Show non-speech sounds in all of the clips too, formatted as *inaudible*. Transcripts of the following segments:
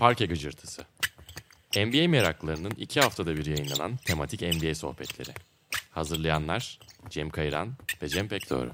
Parke Gıcırtısı. NBA meraklarının iki haftada bir yayınlanan tematik NBA sohbetleri. Hazırlayanlar Cem Kayran ve Cem Pekdoğru.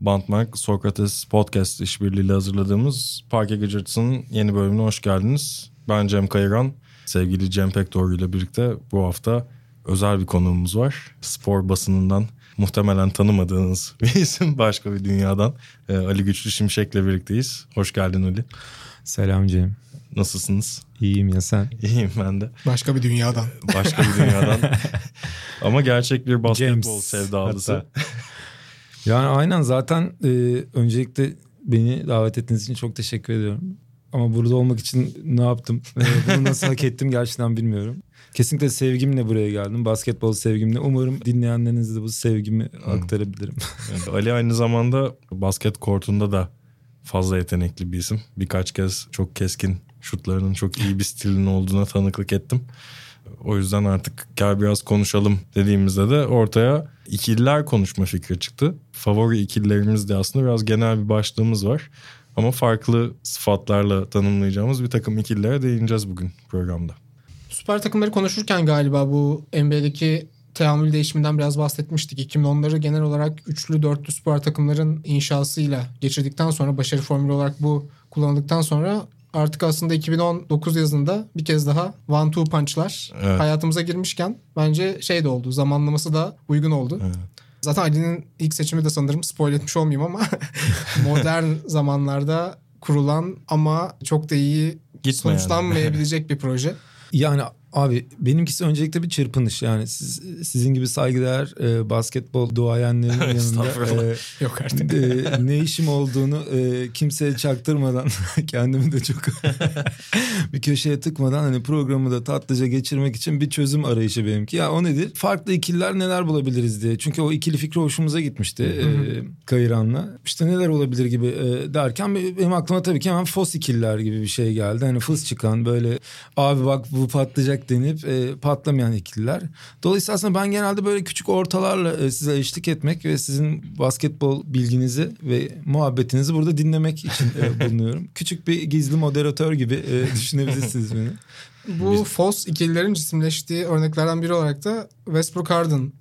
Bantmark Sokrates Podcast işbirliğiyle hazırladığımız Parke Gıcırtısı'nın yeni bölümüne hoş geldiniz. Ben Cem Kayıran. Sevgili Cem Pekdoğru ile birlikte bu hafta özel bir konuğumuz var. Spor basınından muhtemelen tanımadığınız *laughs* bir isim başka bir dünyadan. Ee, Ali Güçlü Şimşek'le birlikteyiz. Hoş geldin Ali. Selam Cem. Nasılsınız? İyiyim ya sen? *laughs* İyiyim ben de. Başka bir dünyadan. Başka bir dünyadan. *laughs* Ama gerçek bir basketbol James, sevdalısı. hatta. Yani aynen zaten e, öncelikle beni davet ettiğiniz için çok teşekkür ediyorum. Ama burada olmak için ne yaptım? E, bunu nasıl hak ettim gerçekten bilmiyorum. Kesinlikle sevgimle buraya geldim. Basketbol sevgimle. Umarım dinleyenlerinize de bu sevgimi aktarabilirim. Evet, Ali aynı zamanda basket kortunda da fazla yetenekli bir isim. Birkaç kez çok keskin şutlarının çok iyi bir stilinin olduğuna tanıklık ettim. O yüzden artık gel biraz konuşalım dediğimizde de ortaya ikililer konuşma fikri çıktı. Favori ikililerimiz de aslında biraz genel bir başlığımız var. Ama farklı sıfatlarla tanımlayacağımız bir takım ikililere değineceğiz bugün programda. Süper takımları konuşurken galiba bu NBA'deki teamül değişiminden biraz bahsetmiştik. 2010'ları genel olarak üçlü dörtlü süper takımların inşasıyla geçirdikten sonra başarı formülü olarak bu kullanıldıktan sonra artık aslında 2019 yazında bir kez daha one two punch'lar Evet. hayatımıza girmişken bence şey de oldu zamanlaması da uygun oldu. Evet. Zaten Ali'nin ilk seçimi de sanırım spoil etmiş olmayayım ama *laughs* modern zamanlarda kurulan ama çok da iyi Gitmeyen. sonuçlanmayabilecek bir proje. Yani abi benimkisi öncelikle bir çırpınış. Yani siz, sizin gibi saygıdeğer e, basketbol duayenlerin yanında e, Yok artık. e, ne işim olduğunu e, kimseye çaktırmadan *laughs* kendimi de çok *laughs* bir köşeye tıkmadan hani programı da tatlıca geçirmek için bir çözüm arayışı benimki. Ya o nedir? Farklı ikililer neler bulabiliriz diye. Çünkü o ikili fikri hoşumuza gitmişti e, Kayıran'la. İşte neler olabilir gibi e, derken benim aklıma tabii ki hemen fos ikililer gibi bir şey geldi. Hani fıs çıkan böyle abi bak bu patlayacak denip e, patlamayan ikililer. Dolayısıyla aslında ben genelde böyle küçük ortalarla e, size eşlik etmek ve sizin basketbol bilginizi ve muhabbetinizi burada dinlemek için e, *laughs* bulunuyorum. Küçük bir gizli moderatör gibi e, *laughs* düşünebilirsiniz beni. Bu Foss ikililerin cisimleştiği örneklerden biri olarak da Westbrook Harden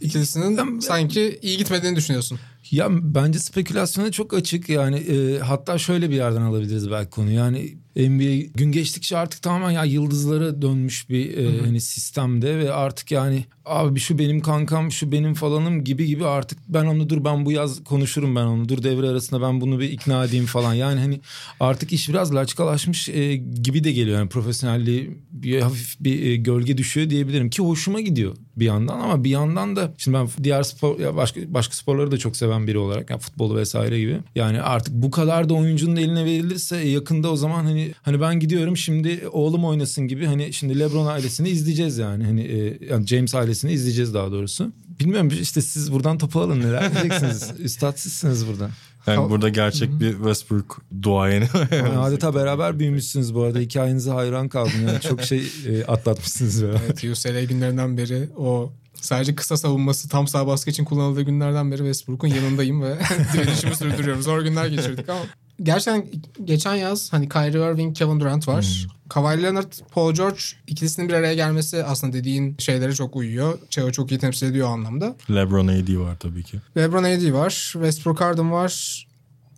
ikilisinin sanki iyi gitmediğini düşünüyorsun. Ya bence spekülasyona çok açık. Yani e, hatta şöyle bir yerden alabiliriz belki konu. Yani NBA gün geçtikçe artık tamamen ya yıldızlara dönmüş bir e, hani sistemde ve artık yani abi şu benim kankam şu benim falanım gibi gibi artık ben onu dur ben bu yaz konuşurum ben onu dur devre arasında ben bunu bir ikna edeyim falan. Yani hani artık iş biraz laçkalaşmış e, gibi de geliyor. Yani profesyonelliği bir hafif bir e, gölge düşüyor diyebilirim ki hoşuma gidiyor bir yandan. Ama bir yandan da şimdi ben diğer spor ya başka başka sporları da çok seven biri olarak yani futbolu vesaire gibi yani artık bu kadar da oyuncunun eline verilirse yakında o zaman hani hani ben gidiyorum şimdi oğlum oynasın gibi hani şimdi LeBron ailesini izleyeceğiz yani hani e, yani James ailesini izleyeceğiz daha doğrusu. Bilmiyorum işte siz buradan topu alın neler diyeceksiniz. *laughs* Üstad sizsiniz burada. Yani burada gerçek bir Westbrook duayeni. Yani adeta beraber büyümüşsünüz bu arada. Hikayenize hayran kaldım. Yani çok şey e, atlatmışsınız beraber. Evet UCLA günlerinden beri o sadece kısa savunması tam sağ baskı için kullanıldığı günlerden beri Westbrook'un yanındayım ve *laughs* *laughs* direnişimi sürdürüyorum. Zor günler geçirdik ama gerçekten geçen yaz hani Kyrie Irving, Kevin Durant var. Kawhi Leonard, Paul George ikilisinin bir araya gelmesi aslında dediğin şeylere çok uyuyor. Çağı çok iyi temsil ediyor o anlamda. LeBron AD var tabii ki. LeBron AD var, Westbrook Harden var.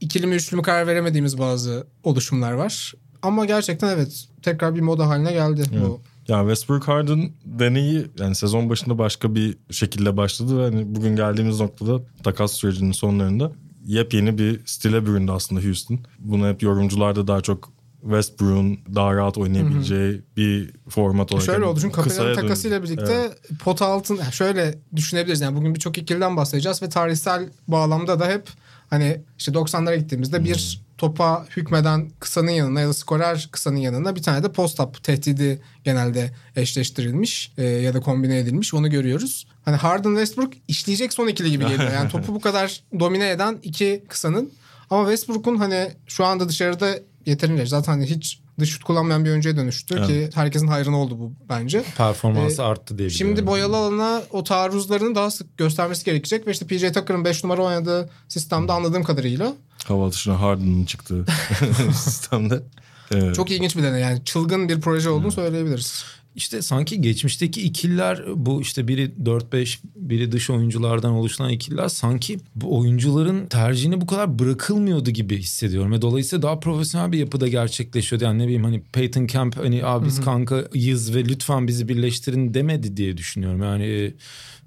İkili mi üçlü mü karar veremediğimiz bazı oluşumlar var. Ama gerçekten evet tekrar bir moda haline geldi bu. Ya Westbrook Harden deneyi yani sezon başında başka bir şekilde başladı ve hani bugün geldiğimiz noktada takas sürecinin sonlarında yepyeni bir stile büründü aslında Houston. Bunu hep yorumcularda daha çok Westbrook'un daha rahat oynayabileceği bir format olarak. Şöyle yani oldu çünkü döndü. takasıyla birlikte Evet. pot altın şöyle düşünebiliriz yani bugün birçok ikiliden bahsedeceğiz ve tarihsel bağlamda da hep hani işte 90'lara gittiğimizde bir Hmm. Topa hükmeden kısanın yanına ya da skorer kısanın yanına bir tane de post-up tehdidi genelde eşleştirilmiş e, ya da kombine edilmiş onu görüyoruz. Hani Harden Westbrook işleyecek son ikili gibi geliyor. Yani topu bu kadar domine eden iki kısanın ama Westbrook'un hani şu anda dışarıda yeterince zaten hiç dış şut kullanmayan bir oyuncuya dönüştü Evet. ki herkesin hayrına oldu bu bence. Performansı Ee, arttı diye Şimdi boyalı alana o taarruzlarını daha sık göstermesi gerekecek ve işte PJ Tucker'ın 5 numara oynadığı sistemde anladığım kadarıyla Hava atışına Harden'ın çıktığı *laughs* *laughs* sistemde. Evet. çok ilginç bir deney yani çılgın bir proje olduğunu söyleyebiliriz. İşte sanki geçmişteki ikililer bu işte biri 4-5 biri dış oyunculardan oluşan ikililer sanki bu oyuncuların tercihine bu kadar bırakılmıyordu gibi hissediyorum. Ve dolayısıyla daha profesyonel bir yapıda gerçekleşiyordu. Yani ne bileyim hani Peyton Camp hani abi biz kankayız ve lütfen bizi birleştirin demedi diye düşünüyorum. Yani e,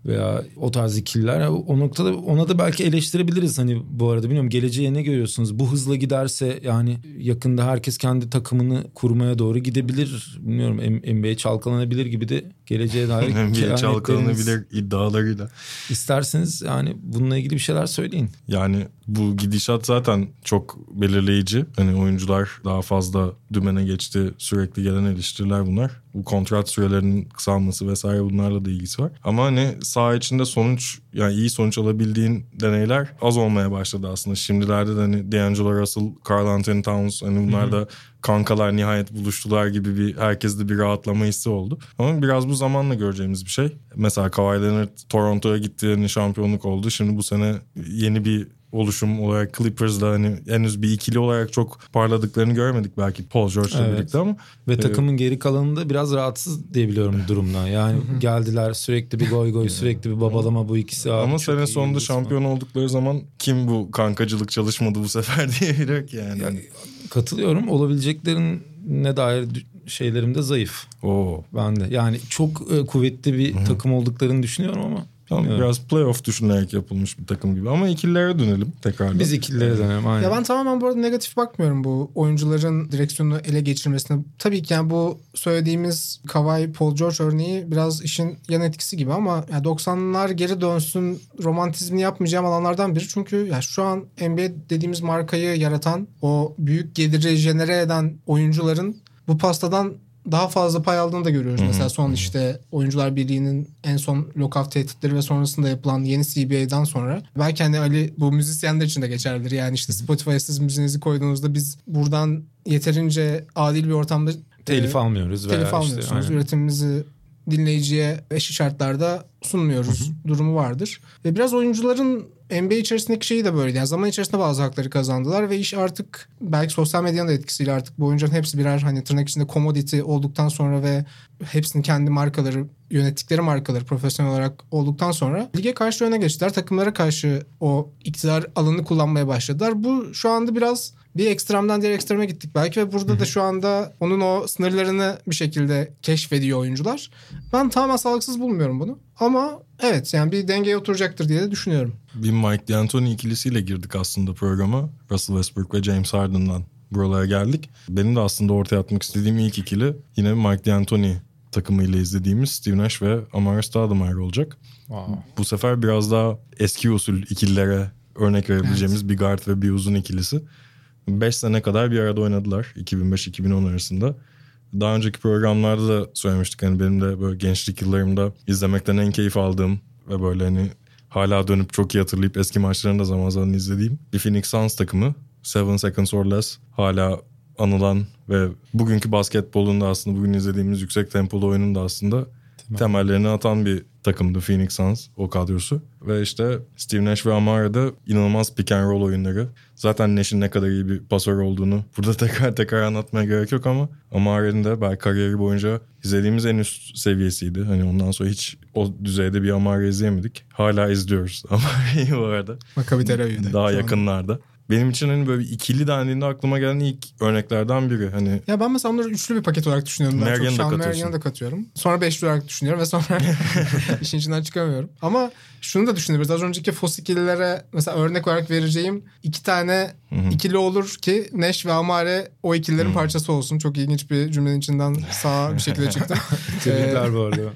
veya o tarz ikililer. O noktada ona da belki eleştirebiliriz. Hani bu arada bilmiyorum geleceğe ne görüyorsunuz? Bu hızla giderse yani yakında herkes kendi takımını kurmaya doğru gidebilir. Bilmiyorum NBA çalkalanabilir gibi de geleceğe dair *laughs* NBA kehanetleriniz- çalkalanabilir iddialarıyla. İsterseniz yani bununla ilgili bir şeyler söyleyin. Yani bu gidişat zaten çok belirleyici. Hani oyuncular daha fazla dümene geçti. Sürekli gelen eleştiriler bunlar. Bu kontrat sürelerinin kısalması vesaire bunlarla da ilgisi var. Ama hani saha içinde sonuç yani iyi sonuç alabildiğin deneyler az olmaya başladı aslında. Şimdilerde de hani D'Angelo Russell, Carl Anthony Towns hani bunlar da kankalar nihayet buluştular gibi bir herkeste bir rahatlama hissi oldu. Ama biraz bu zamanla göreceğimiz bir şey. Mesela Kawhi Leonard Toronto'ya gitti hani şampiyonluk oldu. Şimdi bu sene yeni bir oluşum olarak Clippers'da hani henüz bir ikili olarak çok parladıklarını göremedik belki Paul George'la Evet. birlikte ama Ve takımın geri kalanında biraz rahatsız diyebiliyorum durumdan. Yani geldiler sürekli bir goy goy *laughs* sürekli bir babalama bu ikisi. Abi ama sene sonunda şampiyon oldukları zaman kim bu kankacılık çalışmadı bu sefer *laughs* diyebilir ki yani. falan. Katılıyorum. Olabileceklerin ne dair şeylerim de zayıf. Oo. Ben de. Yani çok e, kuvvetli bir takım olduklarını düşünüyorum ama. Tamam, bilmiyorum. biraz playoff düşünerek yapılmış bir takım gibi. Ama ikililere dönelim tekrardan. Biz ikililere dönelim. Aynen. Ya ben tamamen bu arada negatif bakmıyorum bu oyuncuların direksiyonu ele geçirmesine. Tabii ki yani bu söylediğimiz Kawhi Paul George örneği biraz işin yan etkisi gibi ama ya 90'lar geri dönsün romantizmini yapmayacağım alanlardan biri. Çünkü ya şu an NBA dediğimiz markayı yaratan o büyük geliri jenere eden oyuncuların bu pastadan daha fazla pay aldığını da görüyoruz. Mesela son işte Oyuncular Birliği'nin en son lockout tehditleri ve sonrasında yapılan yeni CBA'dan sonra belki hani Ali bu müzisyenler için de geçerlidir. Yani işte Spotify'a siz müziğinizi koyduğunuzda biz buradan yeterince adil bir ortamda telif e, almıyoruz. telif işte, almıyorsunuz. aynen. Üretimimizi dinleyiciye eşit şartlarda sunmuyoruz durumu vardır. Ve biraz oyuncuların NBA içerisindeki şeyi de böyle. Yani zaman içerisinde bazı hakları kazandılar ve iş artık belki sosyal medyanın da etkisiyle artık bu oyuncuların hepsi birer hani tırnak içinde commodity olduktan sonra ve hepsinin kendi markaları yönettikleri markaları profesyonel olarak olduktan sonra lige karşı öne geçtiler. Takımlara karşı o iktidar alanını kullanmaya başladılar. Bu şu anda biraz bir ekstremden diğer ekstreme gittik belki ve burada da şu anda onun o sınırlarını bir şekilde keşfediyor oyuncular. Ben tamamen sağlıksız bulmuyorum bunu. Ama evet yani bir dengeye oturacaktır diye de düşünüyorum. Bir Mike D'Antoni ikilisiyle girdik aslında programa. Russell Westbrook ve James Harden'dan buralara geldik. Benim de aslında ortaya atmak istediğim ilk ikili yine Mike D'Antoni takımıyla izlediğimiz Steve Nash ve Amara Stoudemire olacak. Wow. Bu sefer biraz daha eski usul ikililere örnek verebileceğimiz bir guard ve bir uzun ikilisi. 5 sene kadar bir arada oynadılar 2005-2010 arasında. Daha önceki programlarda da söylemiştik hani benim de böyle gençlik yıllarımda izlemekten en keyif aldığım ve böyle hani hala dönüp çok iyi hatırlayıp eski maçlarını da zaman zaman izlediğim bir Phoenix Suns takımı. Seven Seconds or Less hala anılan ve bugünkü basketbolun da aslında bugün izlediğimiz yüksek tempolu oyunun da aslında temellerini atan bir takımdı Phoenix Suns o kadrosu. Ve işte Steve Nash ve Amara'da inanılmaz pick and roll oyunları. Zaten Nash'in ne kadar iyi bir pasör olduğunu burada *laughs* tekrar tekrar anlatmaya gerek yok ama Amara'nın da belki kariyeri boyunca izlediğimiz en üst seviyesiydi. Hani ondan sonra hiç o düzeyde bir Amara izleyemedik. Hala izliyoruz *laughs* Amara'yı bu arada. Maccabi Tel Aviv'de. Daha yakınlarda. Benim için hani böyle ikili dendiğinde aklıma gelen ilk örneklerden biri. Hani Ya ben mesela onları üçlü bir paket olarak düşünüyorum. Marian'ı çok. Sean da katıyorum. Sonra beşli olarak düşünüyorum ve sonra *laughs* *laughs* işin içinden çıkamıyorum. Ama şunu da düşünebiliriz. Az önceki fosikillere mesela örnek olarak vereceğim iki tane ikili olur ki Neş ve Amare o ikililerin parçası olsun. Çok ilginç bir cümlenin içinden sağa bir şekilde *laughs* çıktım. Tebrikler bu arada. *laughs*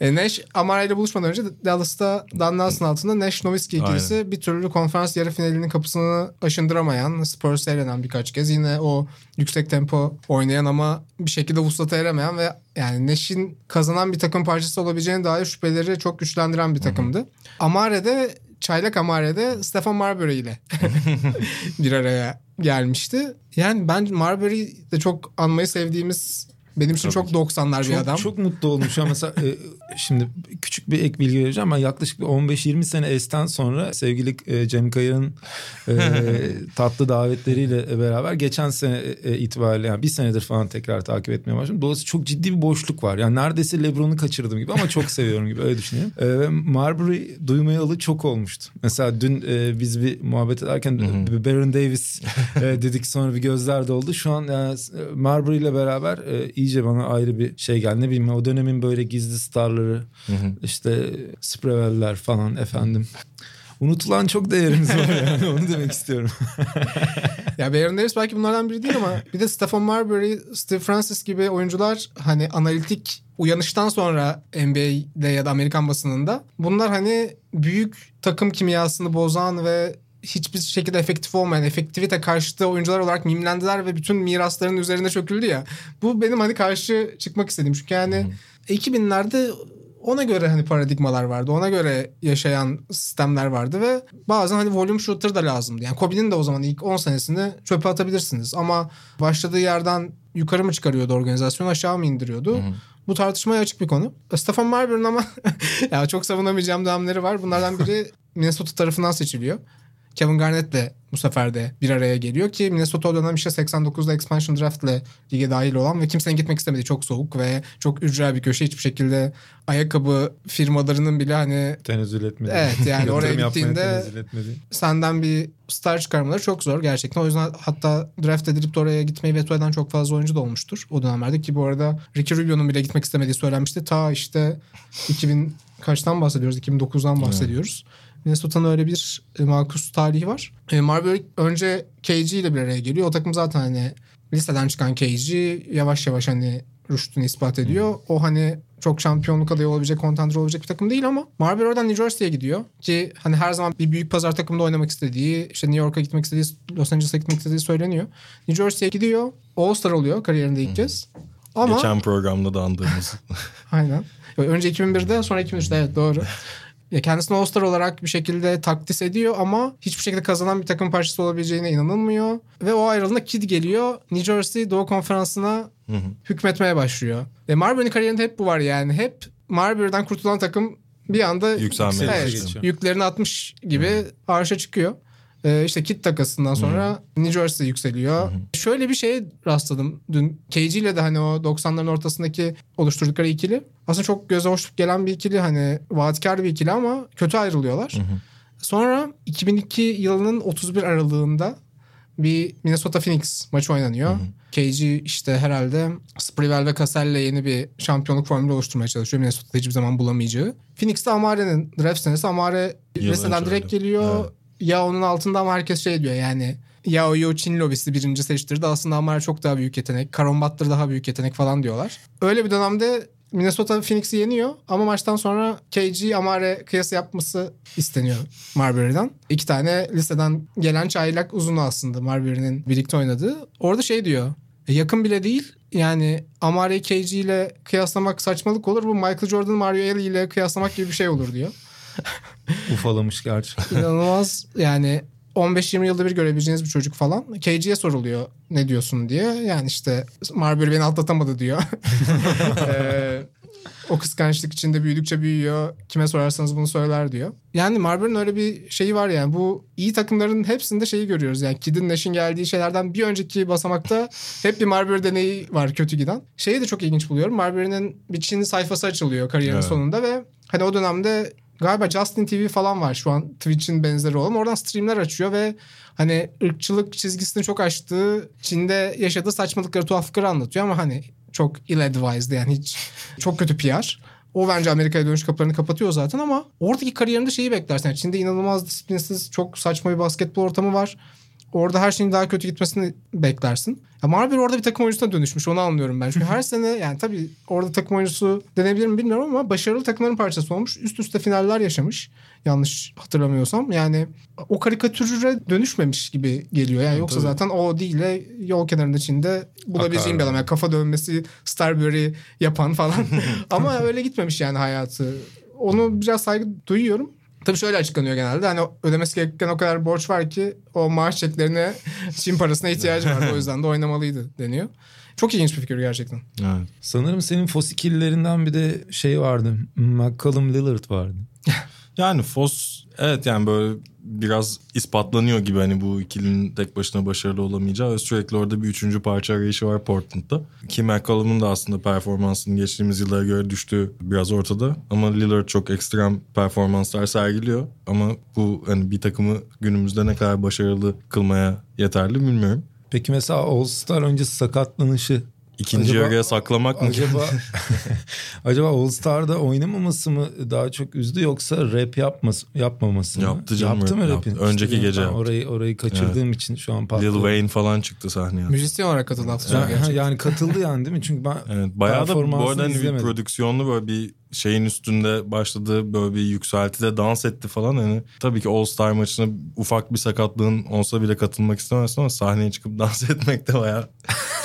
E, Nash Amara ile buluşmadan önce Dallas'ta Dan Nelson altında Nash Nowitzki ikilisi bir türlü konferans yarı finalinin kapısını aşındıramayan Spurs'e elenen birkaç kez yine o yüksek tempo oynayan ama bir şekilde vuslata eremeyen ve yani Nash'in kazanan bir takım parçası olabileceğine dair şüpheleri çok güçlendiren bir takımdı. Amare de Çaylak Amare'de Stefan Marbury ile *laughs* bir araya gelmişti. Yani ben Marbury de çok anmayı sevdiğimiz benim için çok 90'lar bir adam. Çok mutlu olmuş ama mesela e, şimdi küçük bir ek bilgi vereceğim. Ben yaklaşık bir 15-20 sene Esten sonra sevgili e, Cem Kayır'ın e, *laughs* tatlı davetleriyle beraber geçen sene e, itibariyle yani bir senedir falan tekrar takip etmeye başladım. Dolayısıyla çok ciddi bir boşluk var. Yani neredeyse Lebron'u kaçırdım gibi ama çok seviyorum gibi öyle düşünüyorum. E, ve Marbury duymayalı çok olmuştu. Mesela dün e, biz bir muhabbet ederken Baron Davis e, dedik sonra bir gözler doldu. Şu an yani Marbury ile beraber e, iyice bana ayrı bir şey geldi. Ne bileyim o dönemin böyle gizli starları işte Sprevel'ler falan efendim. Unutulan çok değerimiz var yani *laughs* onu demek istiyorum. *laughs* ya Baron Davis belki bunlardan biri değil ama bir de Stephen Marbury, Steve Francis gibi oyuncular hani analitik uyanıştan sonra NBA'de ya da Amerikan basınında bunlar hani büyük takım kimyasını bozan ve hiçbir şekilde efektif olmayan, efektivite karşıtı oyuncular olarak mimlendiler ve bütün mirasların üzerine çöküldü ya. Bu benim hani karşı çıkmak istediğim. Çünkü yani hmm. 2000'lerde ona göre hani paradigmalar vardı. Ona göre yaşayan sistemler vardı ve bazen hani volume shooter da lazımdı. Yani Kobe'nin de o zaman ilk 10 senesini çöpe atabilirsiniz. Ama başladığı yerden yukarı mı çıkarıyordu organizasyon aşağı mı indiriyordu? Hı hı. Bu tartışmaya açık bir konu. Stefan Marbury'nin ama *laughs* ya çok savunamayacağım dönemleri var. Bunlardan biri *laughs* Minnesota tarafından seçiliyor. Kevin Garnett de bu sefer de bir araya geliyor ki Minnesota dönem işte 89'da expansion draft ile lige dahil olan ve kimsenin gitmek istemediği çok soğuk ve çok ücra bir köşe hiçbir şekilde ayakkabı firmalarının bile hani tenezzül etmedi. Evet yani *laughs* oraya gittiğinde senden bir star çıkarmaları çok zor gerçekten. O yüzden hatta draft edilip de oraya gitmeyi veto eden çok fazla oyuncu da olmuştur o dönemlerde ki bu arada Ricky Rubio'nun bile gitmek istemediği söylenmişti. Ta işte 2000 kaçtan bahsediyoruz? 2009'dan bahsediyoruz. Evet. Minnesota'nın öyle bir e, makus tarihi var. E, Marbury önce KG ile bir araya geliyor. O takım zaten hani listeden çıkan KG yavaş yavaş hani rüştünü ispat ediyor. Hmm. O hani çok şampiyonluk adayı olabilecek, contender olabilecek bir takım değil ama Marbury oradan New Jersey'ye gidiyor. Ki hani her zaman bir büyük pazar takımında oynamak istediği, işte New York'a gitmek istediği, Los Angeles'a gitmek istediği söyleniyor. New Jersey'ye gidiyor. All-Star oluyor kariyerinde ilk kez. Ama... Geçen programda da andığımız. *laughs* Aynen. Önce 2001'de sonra 2003'te evet doğru. *laughs* Ya kendisini All-Star olarak bir şekilde takdis ediyor ama hiçbir şekilde kazanan bir takım parçası olabileceğine inanılmıyor. Ve o ayrılığında Kid geliyor. New Jersey Doğu Konferansı'na hükmetmeye başlıyor. Ve Marbury'nin kariyerinde hep bu var yani. Hep Marbury'den kurtulan takım bir anda Yükselmeye evet, yüklerini atmış gibi arşa çıkıyor. Ee, işte kit takasından sonra hmm. New Jersey yükseliyor. Hmm. Şöyle bir şeye rastladım dün. KG ile de hani o 90'ların ortasındaki oluşturdukları ikili. Aslında çok göze hoş gelen bir ikili hani vaatkar bir ikili ama kötü ayrılıyorlar. Hmm. Sonra 2002 yılının 31 Aralığında bir Minnesota Phoenix maçı oynanıyor. Hı hı. KG işte herhalde Sprewell ve Cassell'le yeni bir şampiyonluk formülü oluşturmaya çalışıyor. Minnesota'da hiçbir zaman bulamayacağı. Phoenix'te Amare'nin draft senesi. Amare liseden direkt geliyor. Evet ya onun altında ama herkes şey diyor yani Yao Yo Çin lobisi birinci seçtirdi. Aslında Amara çok daha büyük yetenek. Karon Butler daha büyük yetenek falan diyorlar. Öyle bir dönemde Minnesota Phoenix'i yeniyor ama maçtan sonra KG Amare kıyası yapması isteniyor Marbury'den. İki tane listeden gelen çaylak uzunu aslında Marbury'nin birlikte oynadığı. Orada şey diyor. E, yakın bile değil. Yani Amare KG ile kıyaslamak saçmalık olur. Bu Michael Jordan Mario Eli ile kıyaslamak gibi bir şey olur diyor. *laughs* Ufalamış gerçi. İnanılmaz yani 15-20 yılda bir görebileceğiniz bir çocuk falan. KG'ye soruluyor ne diyorsun diye. Yani işte Marbury beni atlatamadı diyor. *laughs* ee, o kıskançlık içinde büyüdükçe büyüyor. Kime sorarsanız bunu söyler diyor. Yani Marbury'nin öyle bir şeyi var yani. Bu iyi takımların hepsinde şeyi görüyoruz. Yani Kid'in Nash'in geldiği şeylerden bir önceki basamakta hep bir Marbury deneyi var kötü giden. Şeyi de çok ilginç buluyorum. Marbury'nin bir Çin sayfası açılıyor kariyerin evet. sonunda ve hani o dönemde galiba Justin TV falan var şu an Twitch'in benzeri olan. Oradan streamler açıyor ve hani ırkçılık çizgisini çok aştığı Çin'de yaşadığı saçmalıkları tuhaflıkları anlatıyor ama hani çok ill-advised yani hiç çok kötü PR. O bence Amerika'ya dönüş kapılarını kapatıyor zaten ama oradaki kariyerinde şeyi beklersin. Yani Çin'de inanılmaz disiplinsiz, çok saçma bir basketbol ortamı var. Orada her şeyin daha kötü gitmesini beklersin. Ya Marbury orada bir takım oyuncusuna dönüşmüş onu anlıyorum ben. Çünkü her *laughs* sene yani tabii orada takım oyuncusu denebilir mi bilmiyorum ama başarılı takımların parçası olmuş. Üst üste finaller yaşamış. Yanlış hatırlamıyorsam. Yani o karikatüre dönüşmemiş gibi geliyor. Yani yoksa tabii. zaten o değil de yol kenarında Çin'de bulabileceğim bir adam. Yani kafa dönmesi Starbury yapan falan. *laughs* ama öyle gitmemiş yani hayatı. Onu biraz saygı duyuyorum. Tabii şöyle açıklanıyor genelde. Hani ödemesi gereken o kadar borç var ki o maaş çeklerine *laughs* Çin parasına ihtiyacı var. o yüzden de oynamalıydı deniyor. Çok ilginç bir fikir gerçekten. Evet. Sanırım senin fosikillerinden bir de şey vardı. McCallum Lillard vardı. *laughs* Yani Foss evet yani böyle biraz ispatlanıyor gibi hani bu ikilinin tek başına başarılı olamayacağı ve sürekli orada bir üçüncü parça arayışı var Portland'da. Ki McCollum'un da aslında performansının geçtiğimiz yıllara göre düştüğü biraz ortada. Ama Lillard çok ekstrem performanslar sergiliyor. Ama bu hani bir takımı günümüzde ne kadar başarılı kılmaya yeterli bilmiyorum. Peki mesela All Star öncesi sakatlanışı İkinci Acaba- yarıya saklamak mı? acaba *laughs* *laughs* acaba All Star'da oynamaması mı daha çok üzdü yoksa rap yapması yapmaması mı? Yaptı canım, Yaptı mı rap rap'in? yaptı. Önceki İşte gece yaptı. orayı orayı kaçırdığım için şu an Lil patladı. Wayne falan çıktı sahneye. Müzisyen olarak katıldı hafta Yani, gerçekten. *laughs* yani katıldı yani değil mi? Çünkü ben Evet, bayağı da bu arada hani bir prodüksiyonlu böyle bir şeyin üstünde başladı böyle bir yükseltide dans etti falan hani tabii ki All Star maçına ufak bir sakatlığın olsa bile katılmak istemezsin ama sahneye çıkıp dans etmek de bayağı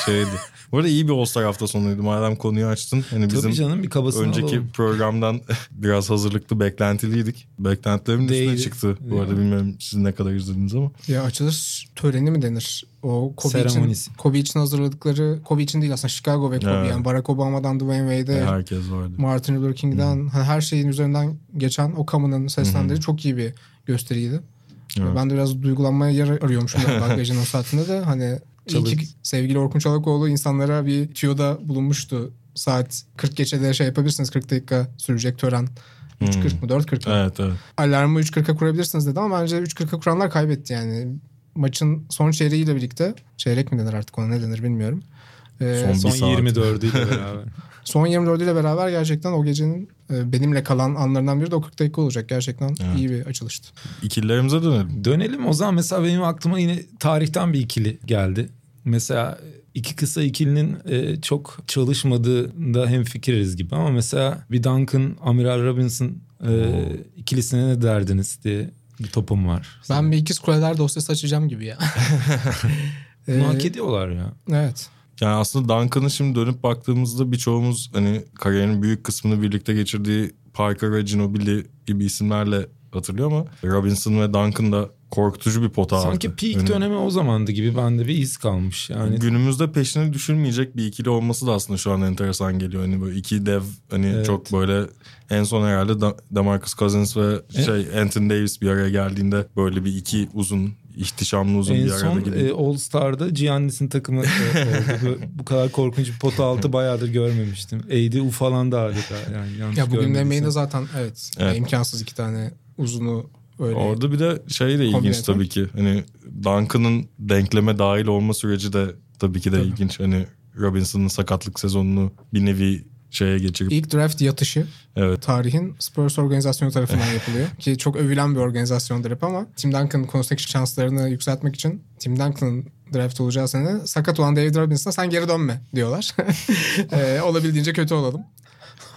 şeydi. Bu arada iyi bir All Star hafta sonuydu madem konuyu açtın. Hani bizim tabii canım bir kabasını önceki alalım. programdan *laughs* biraz hazırlıklı beklentiliydik. Beklentilerimin üstüne Değildi. çıktı. Bu arada Ya. bilmiyorum siz ne kadar izlediniz ama. Ya açılış töreni mi denir? O Kobe Seremonisi. için, Kobe için hazırladıkları, Kobe için değil aslında Chicago ve Kobe Evet. yani Barack Obama'dan Dwayne Wade'e, Herkes vardı. Martin Luther King'den hani her şeyin üzerinden geçen o kamunun seslendirdiği çok iyi bir gösteriydi. Evet. Ben de biraz duygulanmaya yer arıyormuşum *laughs* gecenin o saatinde de hani iyi ki Çalık. sevgili Orkun Çolakoğlu insanlara bir tüyoda bulunmuştu. Saat 40 geçe de şey yapabilirsiniz 40 dakika sürecek tören. 3.40 mı 4.40 mı? Evet evet. alarmı 3.40'a kurabilirsiniz dedi ama bence 3.40'a kuranlar kaybetti yani. Maçın son çeyreğiyle birlikte çeyrek mi denir artık ona ne denir bilmiyorum. Ee, Son son, bir Son saat. 24'üyle *laughs* beraber. son 24 ile beraber gerçekten o gecenin e, benimle kalan anlarından biri de o 40 dakika olacak. Gerçekten Evet. iyi bir açılıştı. İkililerimize dönelim. Dönelim o zaman mesela benim aklıma yine tarihten bir ikili geldi. Mesela iki kısa ikilinin e, çok çalışmadığında hem fikiriz gibi ama mesela bir Duncan, Amiral Robinson e, ikilisine ne derdiniz diye bir topum var. Ben bir ikiz kuleler dosyası açacağım gibi ya. *laughs* Bunu Ee, hak ediyorlar ya. evet. Yani aslında Duncan'ı şimdi dönüp baktığımızda birçoğumuz hani kariyerinin büyük kısmını birlikte geçirdiği Parker ve Ginobili gibi isimlerle hatırlıyor ama Robinson ve Duncan da korkutucu bir pota Sanki aldı. peak Hani dönemi o zamandı gibi bende bir iz kalmış. Yani Günümüzde peşini düşürmeyecek bir ikili olması da aslında şu an enteresan geliyor. Hani böyle iki dev hani Evet. çok böyle en son herhalde Da- DeMarcus Cousins ve E- şey Anthony Davis bir araya geldiğinde böyle bir iki uzun ihtişamlı uzun en bir arada son gibi. e, All Star'da Giannis'in takımı e, oldu. Bu- kadar korkunç bir pota altı *laughs* bayağıdır görmemiştim. Eğdi ufalandı adeta. Yani yanlış Ya bugün görmediysem. NBA'de zaten evet, Evet. imkansız iki tane uzunu öyle. Orada bir de şey de ilginç Kombine tabii ki. Hani Duncan'ın denkleme dahil olma süreci de tabii ki de Tabii. ilginç. Hani Robinson'ın sakatlık sezonunu bir nevi şeye geçirip İlk draft yatışı evet tarihin Spurs organizasyonu tarafından yapılıyor. *laughs* Ki çok övülen bir organizasyondur hep ama Tim Duncan'ın konusundaki şanslarını yükseltmek için Tim Duncan'ın draft olacağı sene sakat olan David Robinson'a sen geri dönme diyorlar. *laughs* ee, olabildiğince kötü olalım.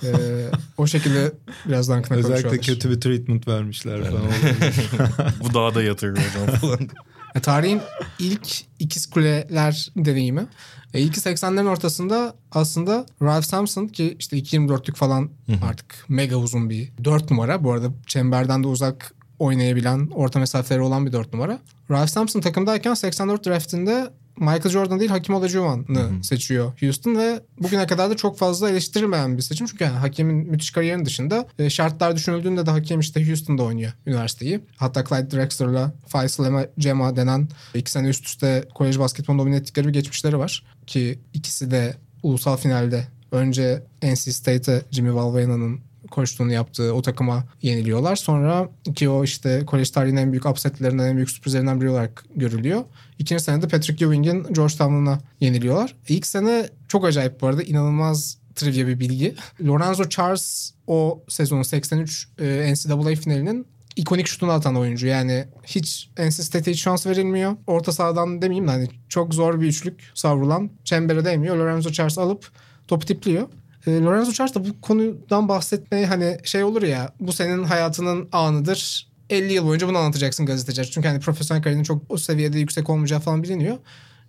Ee, o şekilde biraz Duncan'a Özellikle kötü bir treatment vermişler falan. *laughs* bu daha da yatırır hocam falan. *laughs* E, Tarihin ilk ikiz kuleler deneyimi. E, ilki 80'lerin ortasında aslında Ralph Sampson ki işte 2.24'lük falan artık mega uzun bir 4 numara. Bu arada çemberden de uzak oynayabilen, orta mesafeleri olan bir 4 numara. Ralph Sampson takımdayken 84 draftinde Michael Jordan değil Hakim Olajuwon'u seçiyor Houston ve bugüne kadar da çok fazla eleştirilmeyen bir seçim. Çünkü yani Hakim'in müthiş kariyerinin dışında e, şartlar düşünüldüğünde de Hakim işte Houston'da oynuyor üniversiteyi. Hatta Clyde Drexler'la Faisal Ema- Cema denen iki sene üst üste kolej basketbolu domine ettikleri bir geçmişleri var. Ki ikisi de ulusal finalde önce NC State'e Jimmy Valbuena'nın koştuğunu yaptığı o takıma yeniliyorlar. Sonra ki o işte kolej tarihinin en büyük upsetlerinden en büyük sürprizlerinden biri olarak görülüyor. İkinci sene de Patrick Ewing'in Georgetown'una yeniliyorlar. İlk sene çok acayip bu arada inanılmaz trivia bir bilgi. *laughs* Lorenzo Charles o sezonun 83 e, NCAA finalinin ikonik şutunu atan oyuncu. Yani hiç NC State'e hiç şans verilmiyor. Orta sahadan demeyeyim de hani çok zor bir üçlük savrulan çembere değmiyor. Lorenzo Charles alıp topu tipliyor. E, Lorenzo Charles da bu konudan bahsetmeye hani şey olur ya bu senin hayatının anıdır. 50 yıl boyunca bunu anlatacaksın gazeteciler. Çünkü hani profesyonel kariyerinin çok o seviyede yüksek olmayacağı falan biliniyor.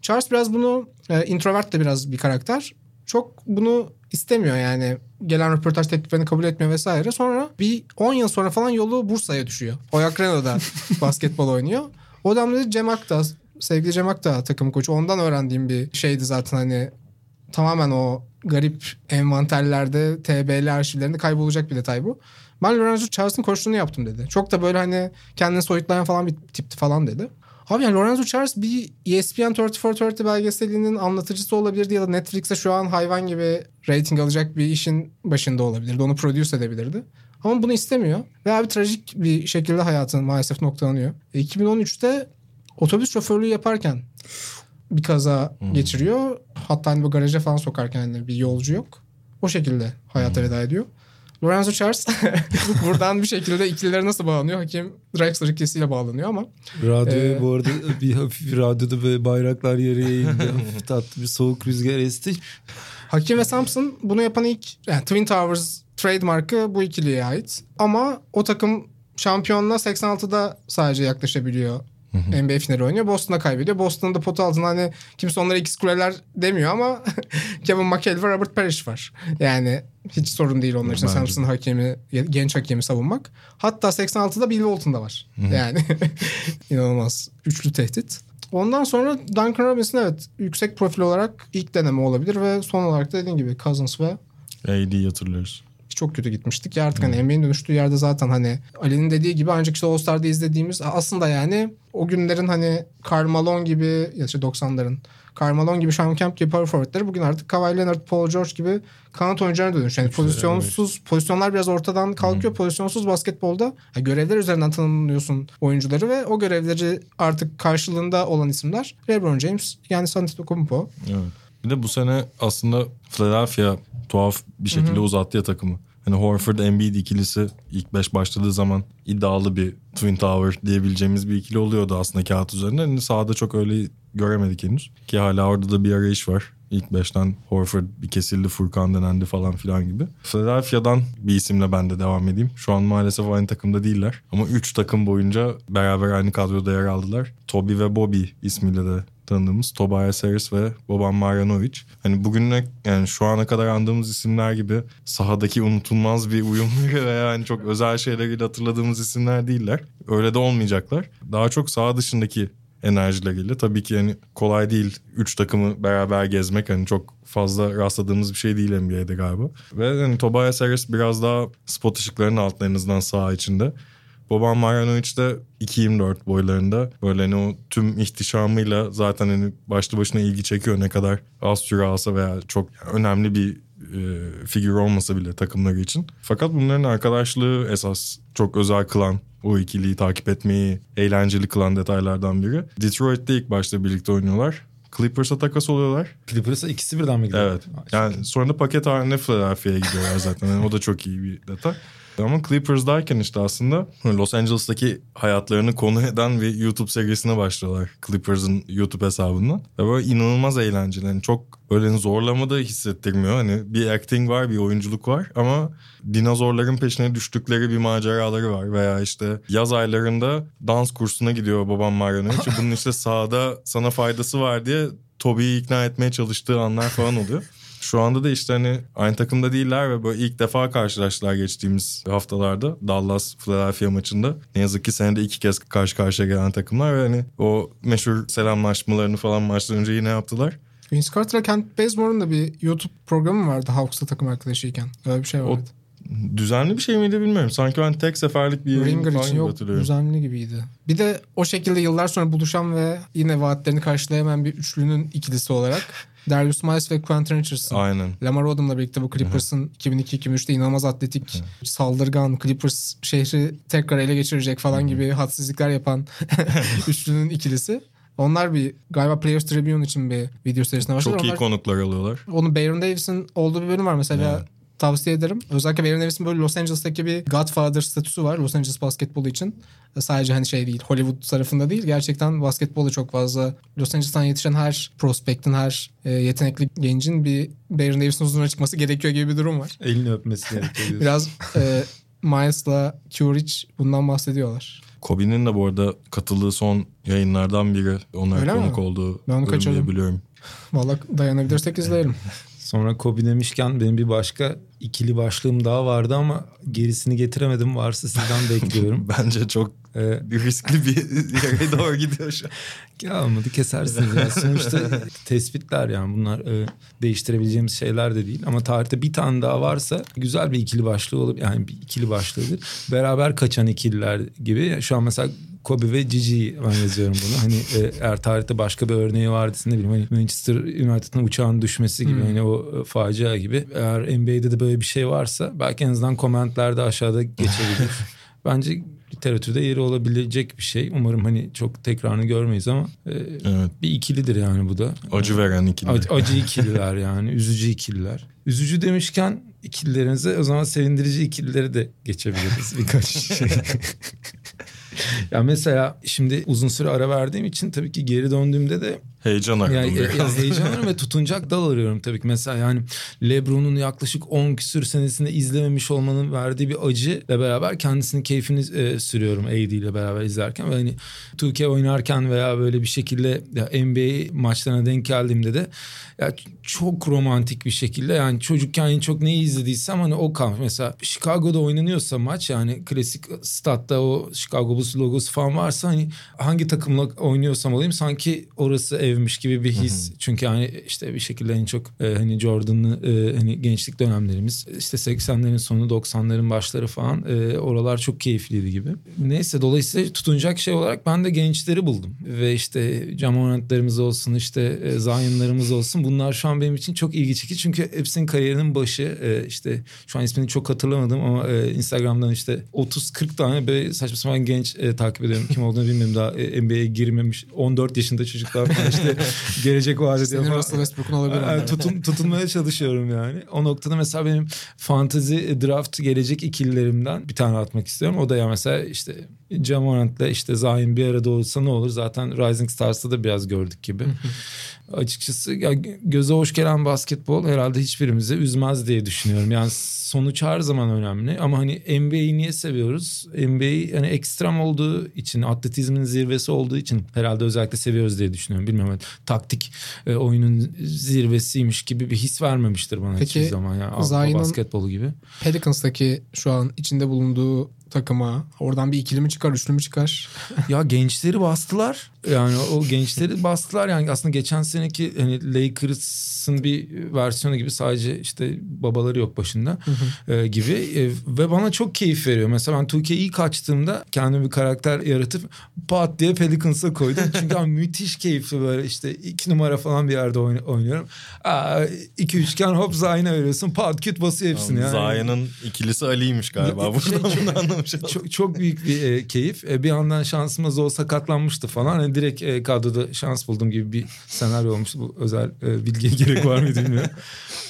Charles biraz bunu e, introvert de biraz bir karakter. çok bunu istemiyor yani. Gelen röportaj tekliflerini kabul etmiyor vesaire. Sonra bir 10 yıl sonra falan yolu Bursa'ya düşüyor. Oyak Renault'da *laughs* basketbol oynuyor. O dönemde Cem Akta, sevgili Cem Akta takım koçu. Ondan öğrendiğim bir şeydi zaten hani tamamen o garip envanterlerde TBL arşivlerinde kaybolacak bir detay bu. Ben Lorenzo Charles'ın koçluğunu yaptım dedi. Çok da böyle hani kendini soyutlayan falan bir tipti falan dedi. Abi yani Lorenzo Charles bir E ESPN 3430 belgeselinin anlatıcısı olabilirdi ya da Netflix'e şu an hayvan gibi rating alacak bir işin başında olabilirdi. Onu produce edebilirdi. Ama bunu istemiyor. Ve abi trajik bir şekilde hayatın maalesef noktalanıyor. E, 2013'te otobüs şoförlüğü yaparken bir kaza geçiriyor. Hatta hani bu garaja falan sokarken hani bir yolcu yok. O şekilde hayata veda ediyor. Lorenzo Charles *laughs* buradan bir şekilde ikilileri nasıl bağlanıyor? Hakim Drexler ikilisiyle bağlanıyor ama Radyoya Ee, bu arada bir hafif radyoda böyle bayraklar yere eğildi. *laughs* hafif tatlı bir soğuk rüzgar esti. Hakim ve Sampson bunu yapan ilk yani Twin Towers trademarkı bu ikiliye ait. Ama o takım şampiyonluğa 86'da sadece yaklaşabiliyor. NBA finali oynuyor. Boston'a kaybediyor. Boston'da potu altında hani kimse onlara ikiz kuleler demiyor ama *laughs* Kevin McHale ve Robert Parrish var. Yani hiç sorun değil onlar için Sampson hakemi, genç hakemi savunmak. Hatta 86'da Bill Walton da var. Yani *laughs* inanılmaz üçlü tehdit. Ondan sonra Duncan Robinson evet yüksek profil olarak ilk deneme olabilir ve son olarak da dediğin gibi Cousins ve AD hatırlıyoruz. Çok kötü gitmiştik. Ya artık hani NBA'nin dönüştüğü yerde zaten hani Ali'nin dediği gibi ancak işte All-Star'da izlediğimiz aslında yani o günlerin hani Karl Malone gibi ya işte 90'ların Karl Malone gibi Sean Kemp gibi power forwardları bugün artık Kawhi Leonard, Paul George gibi kanat oyuncularına dönüş. Yani pozisyonsuz, pozisyonlar biraz ortadan kalkıyor. Pozisyonsuz basketbolda ya görevler üzerinden tanımlıyorsun oyuncuları ve o görevleri artık karşılığında olan isimler LeBron James, yani Antetokounmpo. Evet. Bir de bu sene aslında Philadelphia tuhaf bir şekilde uzattı ya takımı. Hani Horford Embiid ikilisi ilk beş başladığı zaman iddialı bir Twin Tower diyebileceğimiz bir ikili oluyordu aslında kağıt üzerinde. Hani sahada çok öyle göremedik henüz. Ki hala orada da bir arayış var. İlk beşten Horford bir kesildi, Furkan denendi falan filan gibi. Philadelphia'dan bir isimle ben de devam edeyim. Şu an maalesef aynı takımda değiller. Ama 3 takım boyunca beraber aynı kadroda yer aldılar. Toby ve Bobby ismiyle de tanıdığımız Tobias Harris ve Boban Marjanovic. Hani bugüne yani şu ana kadar andığımız isimler gibi sahadaki unutulmaz bir uyumları *laughs* veya hani çok özel şeyleriyle hatırladığımız isimler değiller. Öyle de olmayacaklar. Daha çok saha dışındaki enerjileriyle. Tabii ki yani kolay değil 3 takımı beraber gezmek hani çok fazla rastladığımız bir şey değil NBA'de galiba. Ve hani Tobias Harris biraz daha spot ışıklarının azından saha içinde. Boban Marjanovic de 2.24 boylarında böyle hani o tüm ihtişamıyla zaten hani başlı başına ilgi çekiyor ne kadar az süre alsa veya çok önemli bir e, figür olmasa bile takımları için. Fakat bunların arkadaşlığı esas çok özel kılan o ikiliyi takip etmeyi eğlenceli kılan detaylardan biri. Detroit'te ilk başta birlikte oynuyorlar. Clippers'a takas oluyorlar. Clippers'a ikisi birden mi gidiyor? Evet. Yani sonra da paket halinde Philadelphia'ya gidiyorlar zaten. Yani o da çok iyi bir detay. Ama Clippers'dayken işte aslında Los Angeles'taki hayatlarını konu eden bir YouTube serisine başlıyorlar. Clippers'ın YouTube hesabından. Ve böyle inanılmaz eğlenceli. Yani çok böyle zorlama da hissettirmiyor. Hani bir acting var, bir oyunculuk var ama dinozorların peşine düştükleri bir maceraları var. Veya işte yaz aylarında dans kursuna gidiyor babam Marjanovic. Bunun işte sahada sana faydası var diye Toby'yi ikna etmeye çalıştığı anlar falan oluyor. Şu anda da işte hani aynı takımda değiller ve böyle ilk defa karşılaştılar geçtiğimiz haftalarda Dallas Philadelphia maçında. Ne yazık ki senede iki kez karşı karşıya gelen takımlar ve hani o meşhur selamlaşmalarını falan maçtan önce yine yaptılar. Vince Carter'la Kent Bazemore'un da bir YouTube programı vardı Hawks'ta takım arkadaşıyken. Öyle bir şey O vardı. Düzenli bir şey miydi bilmiyorum. Sanki ben tek seferlik bir yayın falan için yok düzenli gibiydi. Bir de o şekilde yıllar sonra buluşan ve yine vaatlerini karşılayamayan bir üçlünün ikilisi olarak *laughs* Darius Miles ve Quentin Richardson. Aynen. Lamar Odom'la birlikte bu Clippers'ın 2002-2003'te inanılmaz atletik, saldırgan, Clippers şehri tekrar ele geçirecek falan gibi hadsizlikler yapan *laughs* *laughs* üçlünün ikilisi. Onlar bir galiba Players Tribune için bir video serisine başladılar. Çok iyi Onlar- konuklar alıyorlar. onun Baron Davis'in olduğu bir bölüm var mesela. Evet. Tavsiye ederim. Özellikle Baron Davis'in böyle Los Angeles'taki bir Godfather statüsü var. Los Angeles basketbolu için. Sadece hani şey değil. Hollywood tarafında değil. Gerçekten basketbolu çok fazla. Los Angeles'tan yetişen her prospektin, her e, yetenekli gencin bir Baron Davis'in huzuruna çıkması gerekiyor gibi bir durum var. Elini öpmesi gerekiyor. Biraz e, Miles'la Curich bundan bahsediyorlar. Kobe'nin de bu arada katıldığı son yayınlardan biri. Onlar Öyle mi? konuk olduğu Ben onu kaçırdım. biliyorum. Vallahi dayanabilirsek izleyelim. *laughs* Sonra Kobe demişken benim bir başka ikili başlığım daha vardı ama gerisini getiremedim. Varsa sizden *laughs* bekliyorum. Bence çok Ee, riskli bir *laughs* yere doğru gidiyor şu an. ya olmadı kesersiniz. Yani sonuçta tespitler yani bunlar e, değiştirebileceğimiz şeyler de değil. Ama tarihte bir tane daha varsa güzel bir ikili başlığı olup yani bir ikili başlığıdır. Beraber kaçan ikililer gibi. Şu an mesela Kobe ve Gigi ben yazıyorum bunu. Hani e, eğer tarihte başka bir örneği vardı ne bileyim hani Manchester United'ın uçağın düşmesi gibi hani o e, facia gibi. Eğer NBA'de de böyle bir şey varsa belki en azından komentlerde aşağıda geçebilir. *laughs* Bence literatürde yeri olabilecek bir şey. Umarım hani çok tekrarını görmeyiz ama e, Evet. bir ikilidir yani bu da. Acı veren ikili. Acı, acı ikililer yani. *laughs* Üzücü ikililer. Üzücü demişken ikililerinize o zaman sevindirici ikilileri de geçebiliriz *laughs* birkaç şey. ya mesela şimdi uzun süre ara verdiğim için tabii ki geri döndüğümde de Heyecan aradım yani, biraz. ya heyecanlanıyorum *laughs* ve tutunacak dal arıyorum tabii ki. Mesela yani Lebron'un yaklaşık 10 küsür senesinde izlememiş olmanın verdiği bir acı ile beraber kendisinin keyfini e, sürüyorum AD ile beraber izlerken. Ve hani 2K oynarken veya böyle bir şekilde ya NBA maçlarına denk geldiğimde de ya çok romantik bir şekilde yani çocukken en çok neyi izlediysem hani o kalmış. Mesela Chicago'da oynanıyorsa maç yani klasik statta o Chicago Bulls logosu falan varsa hani hangi takımla oynuyorsam olayım sanki orası evmiş gibi bir his. Çünkü hani işte bir şekilde en çok e, hani Jordan'lı e, hani gençlik dönemlerimiz işte 80'lerin sonu 90'ların başları falan e, oralar çok keyifliydi gibi. Neyse dolayısıyla tutunacak şey olarak ben de gençleri buldum. Ve işte Camorant'larımız olsun işte e, Zion'larımız olsun bunlar şu an benim için çok ilgi çekici. Çünkü hepsinin kariyerinin başı e, işte şu an ismini çok hatırlamadım ama e, Instagram'dan işte 30-40 tane böyle saçma sapan genç e, takip ediyorum. Kim olduğunu bilmiyorum daha e, NBA'ye girmemiş 14 yaşında çocuklar falan işte *laughs* gelecek vaat ediyor Senin. Russell Westbrook'un olabilir. Yani tutun, tutunmaya çalışıyorum yani. O noktada mesela benim fantezi draft gelecek ikililerimden bir tane atmak istiyorum. O da ya mesela işte Jamorant'la işte Zayn bir arada olsa ne olur? Zaten Rising Stars'ta da biraz gördük gibi. Açıkçası ya göze hoş gelen basketbol herhalde hiçbirimizi üzmez diye düşünüyorum. Yani sonuç her zaman önemli ama hani NBA'yi niye seviyoruz? NBA hani ekstrem olduğu için, atletizmin zirvesi olduğu için herhalde özellikle seviyoruz diye düşünüyorum. Bilmiyorum hani taktik e, oyunun zirvesiymiş gibi bir his vermemiştir bana Peki, hiçbir zaman ya. Avrupa Zion'un- basketbolu gibi. Pelicans'taki şu an içinde bulunduğu takıma oradan bir ikili mi çıkar, üçlü mü çıkar? *laughs* ya gençleri bastılar. Yani o gençleri bastılar. Yani aslında geçen seneki hani Lakers'ın bir versiyonu gibi sadece işte babaları yok başında e, gibi E, ve bana çok keyif veriyor. Mesela ben Türkiye ilk açtığımda kendime bir karakter yaratıp pat diye Pelicans'a koydum. Çünkü abi müthiş keyifli böyle işte iki numara falan bir yerde oyn- oynuyorum. Aa, iki üçgen hop Zayn'e veriyorsun pat küt basıyor hepsini. yani. Zayn'ın ikilisi Ali'ymiş galiba. Ya, şey, Buradan bunu anlamış çok, çok büyük bir e, keyif. E, bir yandan şansımız o sakatlanmıştı falan. Hani direkt e, kadroda şans buldum gibi bir senaryo olmuştu. Bu özel e, bilgiye *laughs* gerek var mı bilmiyorum.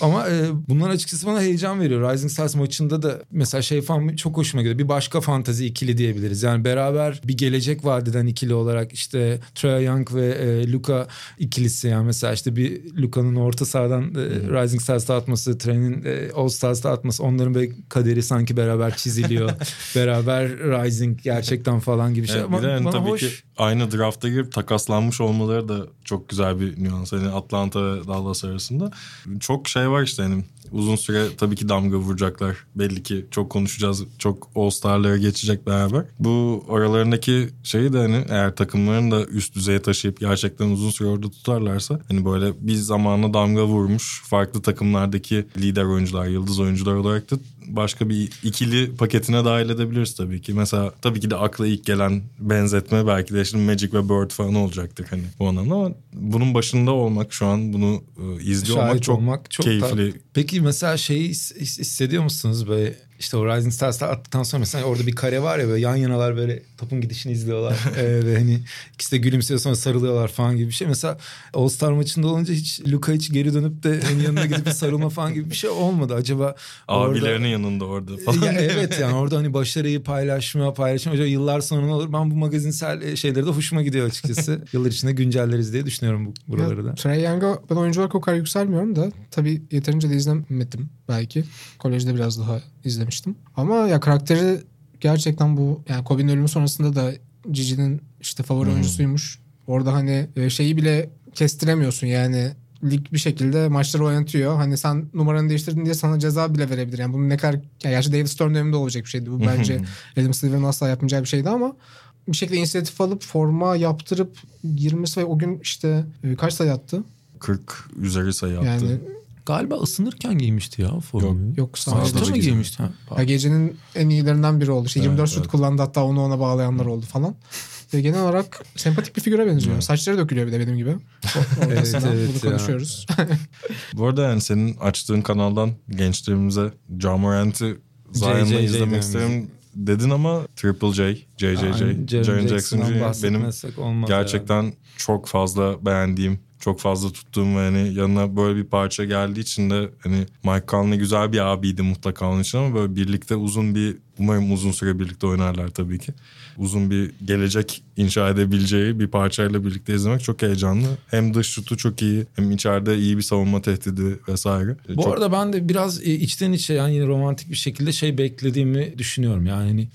Ama e, bunlar açıkçası bana heyecan veriyor. Rising Stars maçında da mesela şey falan çok hoşuma gidiyor. Bir başka fantazi ikili diyebiliriz. Yani beraber bir gelecek vadeden ikili olarak işte Trae Young ve e, Luka ikilisi. Yani mesela işte bir Luka'nın orta sahadan e, Rising Stars'ta atması, Trae'nin e, All Stars'ta atması. Onların böyle kaderi sanki beraber çiziliyor. *laughs* beraber Rising gerçekten falan gibi şey. Evet, Ama bir de bana tabii hoş. ki aynı drafta girip takaslanmış olmaları da çok güzel bir nüans. Hani Atlanta ve Dallas arasında. Çok şey var işte hani uzun süre tabii ki damga vuracaklar. Belli ki çok konuşacağız. Çok All-Star'lara geçecek beraber. Bu aralarındaki şeyi de hani eğer takımların da üst düzeye taşıyıp gerçekten uzun süre orada tutarlarsa hani böyle bir zamanla damga vurmuş farklı takımlardaki lider oyuncular, yıldız oyuncular olarak da başka bir ikili paketine dahil edebiliriz tabii ki. Mesela tabii ki de akla ilk gelen benzetme belki de şimdi Magic ve Bird falan olacaktır hani bu anlamda ama bunun başında olmak şu an bunu e, izliyor Şahit olmak çok, olmak çok keyifli. tatlı. Peki mesela şeyi his- his- hissediyor musunuz böyle işte o Rising Stars'ta attıktan sonra mesela orada bir kare var ya böyle yan yanalar böyle topun gidişini izliyorlar *laughs* Ee, ve hani ikisi de gülümsüyor sonra sarılıyorlar falan gibi bir şey. Mesela All Star maçında olunca hiç Luka hiç geri dönüp de hani yanına gidip bir sarılma falan gibi bir şey olmadı. Acaba orada- Abilerinin yanında orada falan. ya evet yani orada hani başarıyı paylaşma paylaşma acaba yıllar sonra ne olur? Ben bu magazinsel şeyleri de hoşuma gidiyor açıkçası. *laughs* Yıllar içinde güncelleriz diye düşünüyorum bu, buraları da. Trae Young'a ben oyuncu olarak o kadar yükselmiyorum da tabii yeterince de izlemedim belki. Kolejde biraz daha izlemiştim. Ama ya karakteri gerçekten bu yani Kobe'nin ölümü sonrasında da Gigi'nin işte favori oyuncusuymuş. Orada hani e, şeyi bile kestiremiyorsun yani lig bir şekilde maçları oynatıyor. Hani sen numaranı değiştirdin diye sana ceza bile verebilir. Yani bunu ne kadar... Ya gerçi David Stern döneminde olacak bir şeydi. Bu bence *laughs* Adam Silver'ın asla yapmayacağı bir şeydi ama bir şekilde inisiyatif alıp forma yaptırıp girmesi ve o gün işte e, kaç sayı attı? 40 üzeri sayı attı. Yani Galiba ısınırken giymişti ya formayı. yok Sahada Maçta sadece. mı giymişti? Ha, Ya gecinin en iyilerinden biri oldu. İşte Evet, 24 şut evet. kullandı hatta onu ona bağlayanlar oldu falan. Ve genel olarak sempatik bir figüre benziyor. Saçları dökülüyor bir de benim gibi. O- *laughs* Evet, evet bunu konuşuyoruz. *laughs* Bu arada yani senin açtığın kanaldan gençlerimize Ja Morant'i Zion'la izlemek isterim dedin ama Triple J, JJJ, Yani Jaren Jackson benim gerçekten çok fazla beğendiğim, çok fazla tuttuğum ve hani yanına böyle bir parça geldiği için de hani Mike Conley güzel bir abiydi mutlaka onun için ama böyle birlikte uzun bir umarım uzun süre birlikte oynarlar tabii ki. Uzun bir gelecek inşa edebileceği bir parçayla birlikte izlemek çok heyecanlı. Hem dış şutu çok iyi hem içeride iyi bir savunma tehdidi vesaire. Bu çok... arada ben de biraz e, içten içe yani yine romantik bir şekilde şey beklediğimi düşünüyorum. Yani hani,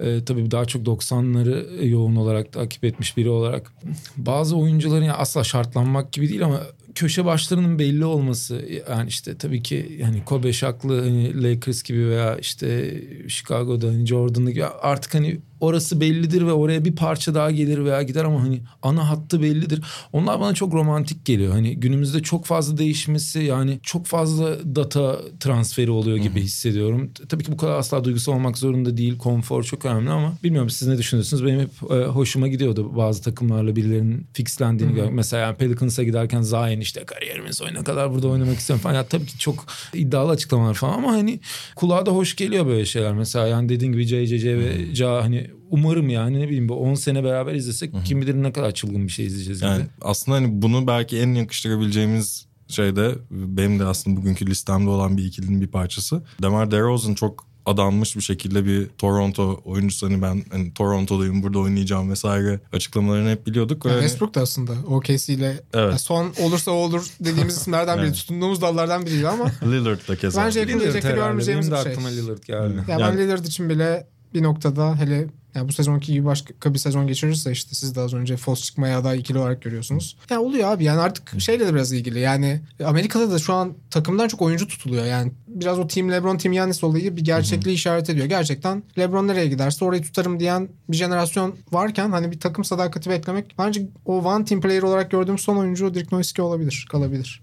e, tabii daha çok 90'ları yoğun olarak takip etmiş biri olarak bazı oyuncuların yani asla şartlanmak gibi değil ama köşe başlarının belli olması yani işte tabii ki yani Kobe Shaq'lı hani Lakers gibi veya işte Chicago'da hani Jordan'lı gibi artık hani orası bellidir ve oraya bir parça daha gelir veya gider ama hani ana hattı bellidir. Onlar bana çok romantik geliyor. Hani günümüzde çok fazla değişmesi yani çok fazla data transferi oluyor gibi hissediyorum. Tabii ki bu kadar asla duygusal olmak zorunda değil. Konfor çok önemli ama bilmiyorum siz ne düşünüyorsunuz? Benim hep e, hoşuma gidiyordu bazı takımlarla birilerinin fixlendiğini görmek. Mesela yani Pelicans'a giderken Zion işte kariyerimin sonuna kadar burada oynamak istiyorum falan. Ya tabii ki çok iddialı açıklamalar falan ama hani kulağa da hoş geliyor böyle şeyler. Mesela yani dediğin gibi JJJ ve Ja hani umarım yani ne bileyim bu 10 sene beraber izlesek kim bilir ne kadar çılgın bir şey izleyeceğiz gibi. Yani aslında hani bunu belki en yakıştırabileceğimiz şey de benim de aslında bugünkü listemde olan bir ikilinin bir parçası. DeMar DeRozan çok adanmış bir şekilde bir Toronto oyuncusu hani ben hani Toronto'dayım burada oynayacağım vesaire açıklamalarını hep biliyorduk. Yani Westbrook da aslında OKC ile Evet. yani son olursa olur dediğimiz *laughs* isimlerden biri. Evet. Tutunduğumuz dallardan biriydi ama *laughs* Lillard da keza. Bence yakın gelecekte görmeyeceğimiz Benim de bir şey. aklıma Lillard geldi. ya Yani- ben Lillard için bile bir noktada hele yani bu sezonki gibi başka bir sezon geçirirse işte siz de az önce Foss çıkmaya aday ikili olarak görüyorsunuz. Ya oluyor abi yani artık şeyle de biraz ilgili yani Amerika'da da şu an takımdan çok oyuncu tutuluyor yani biraz o Team LeBron Team Giannis olayı bir gerçekliği işaret ediyor. Gerçekten LeBron nereye giderse orayı tutarım diyen bir jenerasyon varken hani bir takım sadakati beklemek bence o one team player olarak gördüğüm son oyuncu Dirk Nowitzki olabilir, kalabilir.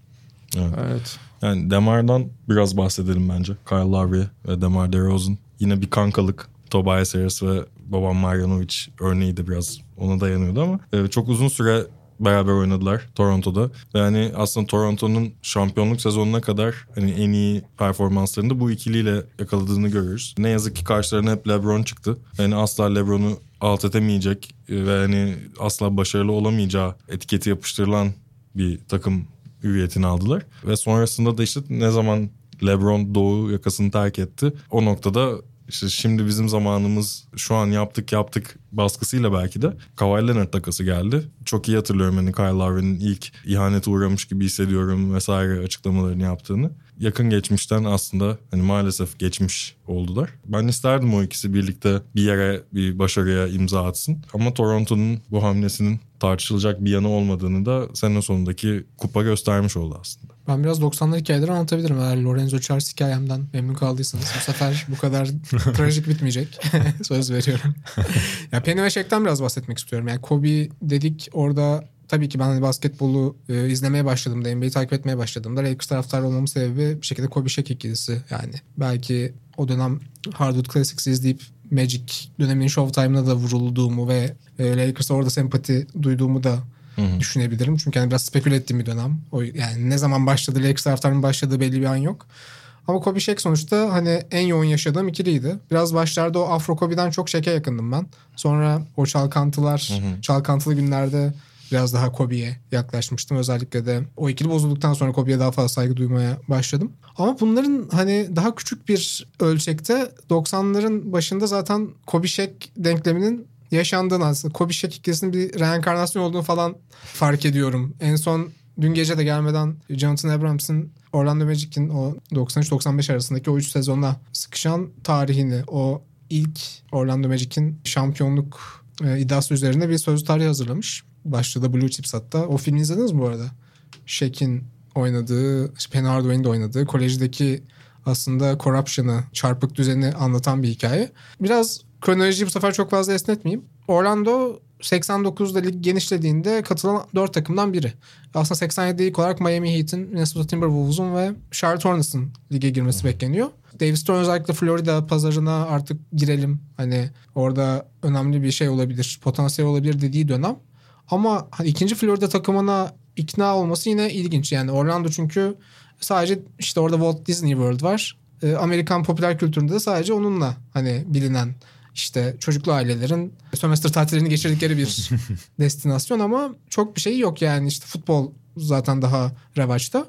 Evet. Yani Demar'dan biraz bahsedelim bence. Kyle Lowry ve Demar DeRozan. Yine bir kankalık. Tobias Harris ve babam Marjanovic örneği de biraz ona dayanıyordu ama e, çok uzun süre beraber oynadılar Toronto'da. Ve hani aslında Toronto'nun şampiyonluk sezonuna kadar hani en iyi performanslarını da bu ikiliyle yakaladığını görüyoruz. Ne yazık ki karşılarına hep LeBron çıktı. Yani asla LeBron'u alt edemeyecek e, ve hani asla başarılı olamayacağı etiketi yapıştırılan bir takım hüviyetini aldılar. Ve sonrasında da işte ne zaman LeBron Doğu yakasını terk etti. O noktada işte şimdi bizim zamanımız şu an yaptık yaptık baskısıyla belki de Kawhi Leonard takası geldi. Çok iyi hatırlıyorum hani Kyle Lowry'nin ilk ihanete uğramış gibi hissediyorum vesaire açıklamalarını yaptığını. Yakın geçmişten aslında hani maalesef geçmiş oldular. Ben isterdim o ikisi birlikte bir yere bir başarıya imza atsın. Ama Toronto'nun bu hamlesinin tartışılacak bir yanı olmadığını da sene sonundaki kupa göstermiş oldu aslında. Ben biraz 90'lar hikayeleri anlatabilirim eğer Lorenzo Charles hikayemden memnun kaldıysanız. Bu sefer bu kadar *laughs* trajik bitmeyecek. *laughs* Söz veriyorum. ya Penny ve Shaq'tan biraz bahsetmek istiyorum. Yani Kobe dedik orada tabii ki ben hani basketbolu e, izlemeye başladığımda, NBA'yi takip etmeye başladığımda Lakers taraftarı olmamın sebebi bir şekilde Kobe Shaq ikilisi. Yani belki o dönem Hardwood Classics izleyip Magic döneminin Showtime'ına da vurulduğumu ve e, Lakers'a orada sempati duyduğumu da düşünebilirim. Çünkü hani biraz speküle ettiğim bir dönem. O yani ne zaman başladı Lakers taraftarının başladığı belli bir an yok. Ama Kobe Shaq sonuçta hani en yoğun yaşadığım ikiliydi. Biraz başlarda o Afro Kobe'den çok Shaq'e yakındım ben. Sonra o çalkantılar, çalkantılı günlerde biraz daha Kobe'ye yaklaşmıştım. Özellikle de o ikili bozulduktan sonra Kobe'ye daha fazla saygı duymaya başladım. Ama bunların hani daha küçük bir ölçekte 90'ların başında zaten Kobe Shaq denkleminin yaşandığını aslında Kobe Shaq ikilisinin bir reenkarnasyon olduğunu falan fark ediyorum. En son dün gece de gelmeden Jonathan Abrams'ın Orlando Magic'in o 93-95 arasındaki o 3 sezonla sıkışan tarihini o ilk Orlando Magic'in şampiyonluk e, iddiası üzerine bir sözlü tarih hazırlamış. Başlığı da Blue Chips hatta. O filmi izlediniz mi bu arada? Shaq'in oynadığı, Penny Hardaway'in de oynadığı kolejdeki aslında corruption'ı, çarpık düzeni anlatan bir hikaye. Biraz kronolojiyi bu sefer çok fazla esnetmeyeyim. Orlando 89'da lig genişlediğinde katılan 4 takımdan biri. Aslında 87 ilk olarak Miami Heat'in, Minnesota Timberwolves'un ve Charlotte Hornets'ın lige girmesi bekleniyor. Davis Stone özellikle Florida pazarına artık girelim. Hani orada önemli bir şey olabilir, potansiyel olabilir dediği dönem. Ama ikinci Florida takımına ikna olması yine ilginç. Yani Orlando çünkü sadece işte orada Walt Disney World var. Ee, Amerikan popüler kültüründe de sadece onunla hani bilinen işte çocuklu ailelerin sömestr tatillerini geçirdikleri bir *laughs* destinasyon ama çok bir şey yok yani işte futbol zaten daha revaçta.